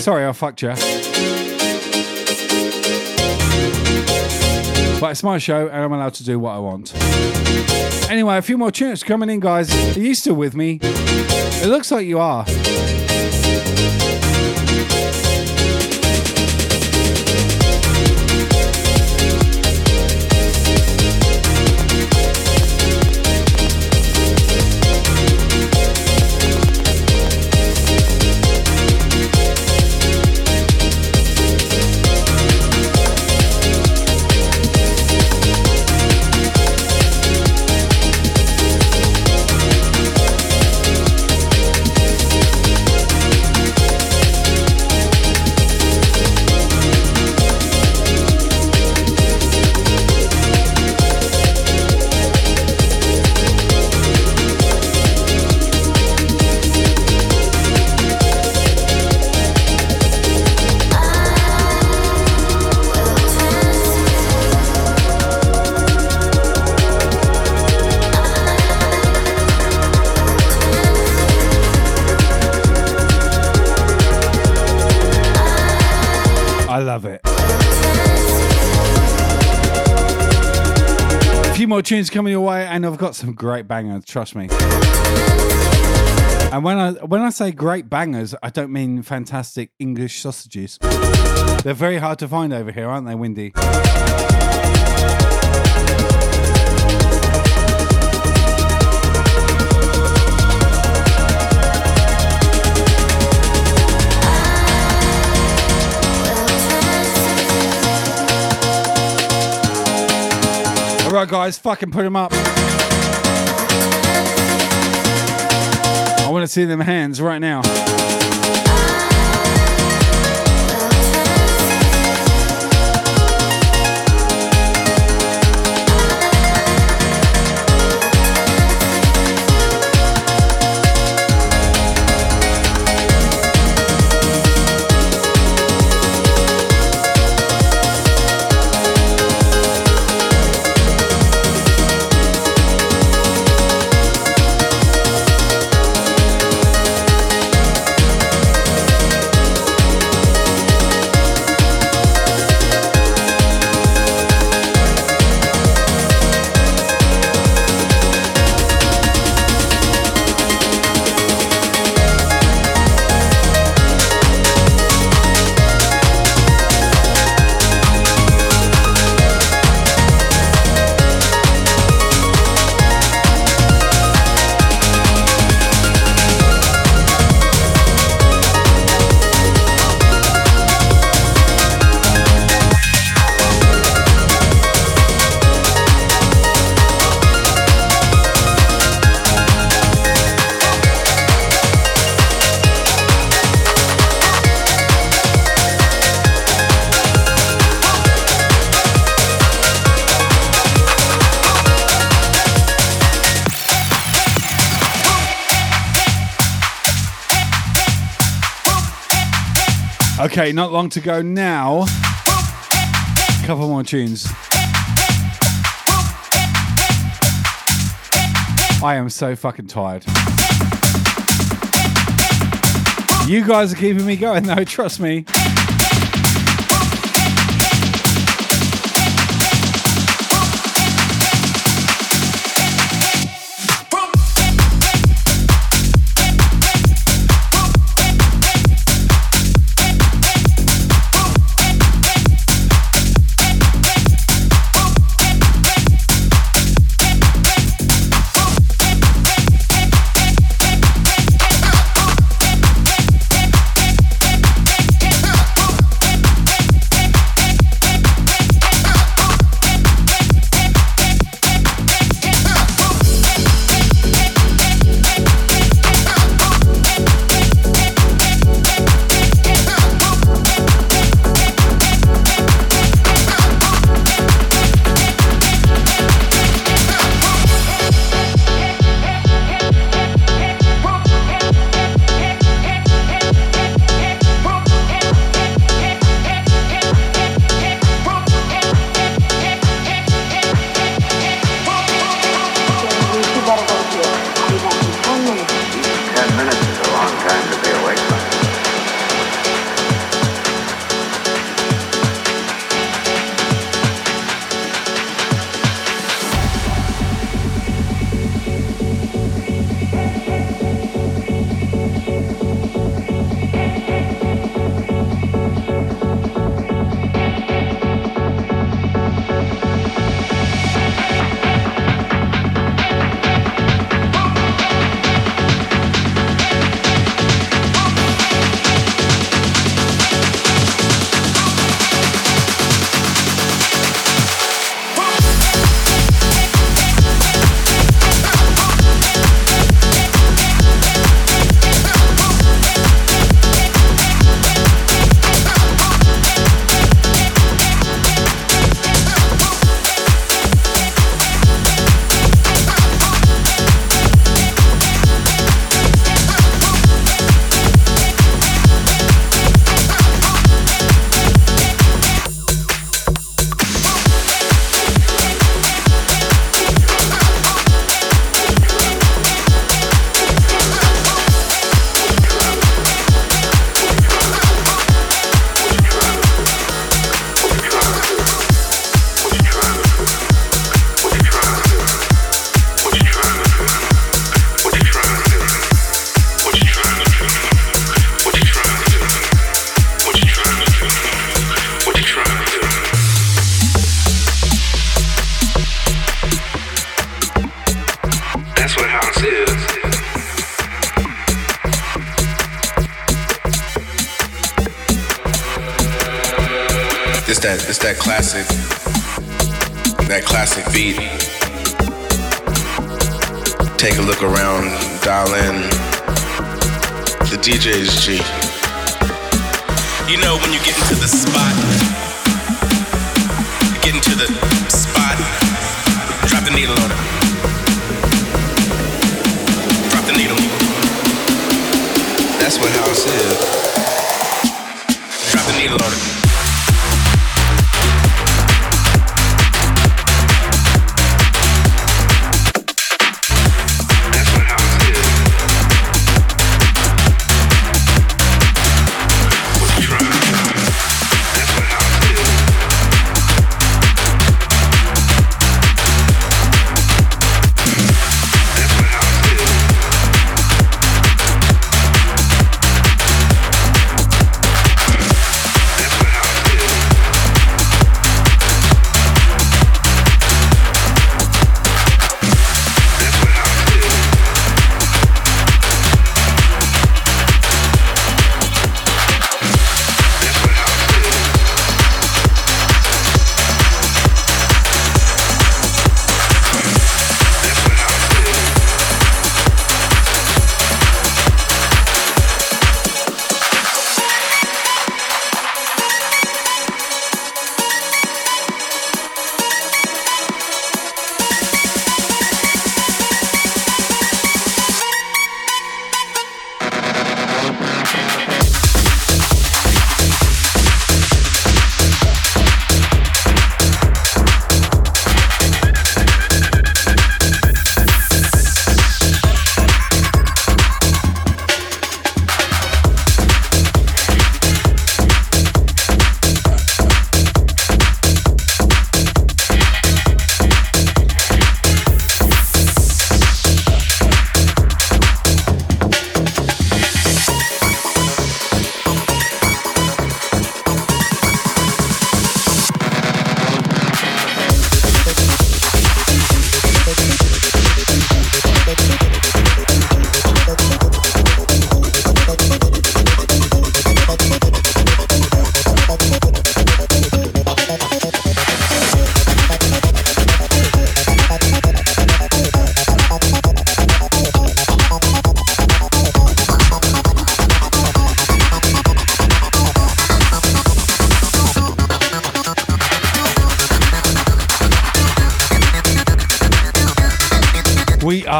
Sorry, I fucked you. But it's my show and I'm allowed to do what I want. Anyway, a few more tunes coming in, guys. Are you still with me? It looks like you are. I love it. A few more tunes coming your way, and I've got some great bangers. Trust me. And when I when I say great bangers, I don't mean fantastic English sausages. They're very hard to find over here, aren't they, Windy? Right, guys, fucking put them up. I want to see them hands right now. Okay, not long to go now. A Couple more tunes. I am so fucking tired. You guys are keeping me going though, trust me.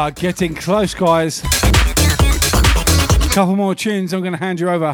Are getting close, guys. A Couple more tunes, I'm going to hand you over.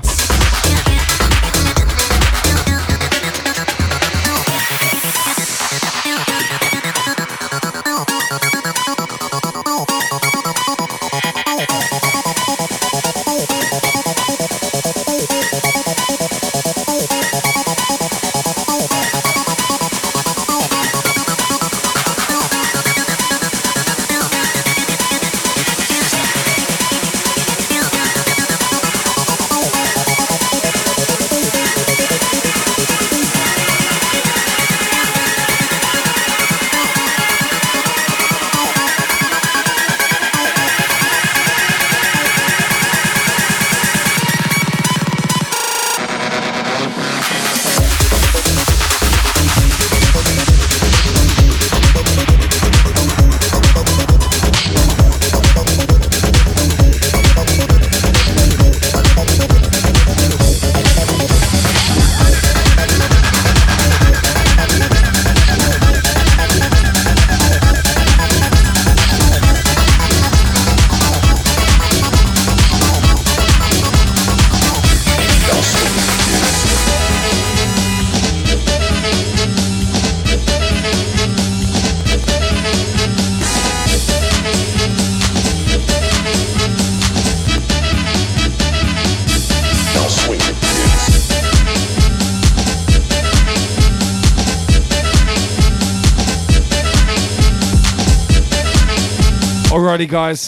Guys.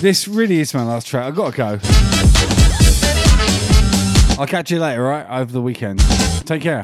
This really is my last track. I've got to go. I'll catch you later, right? Over the weekend. Take care.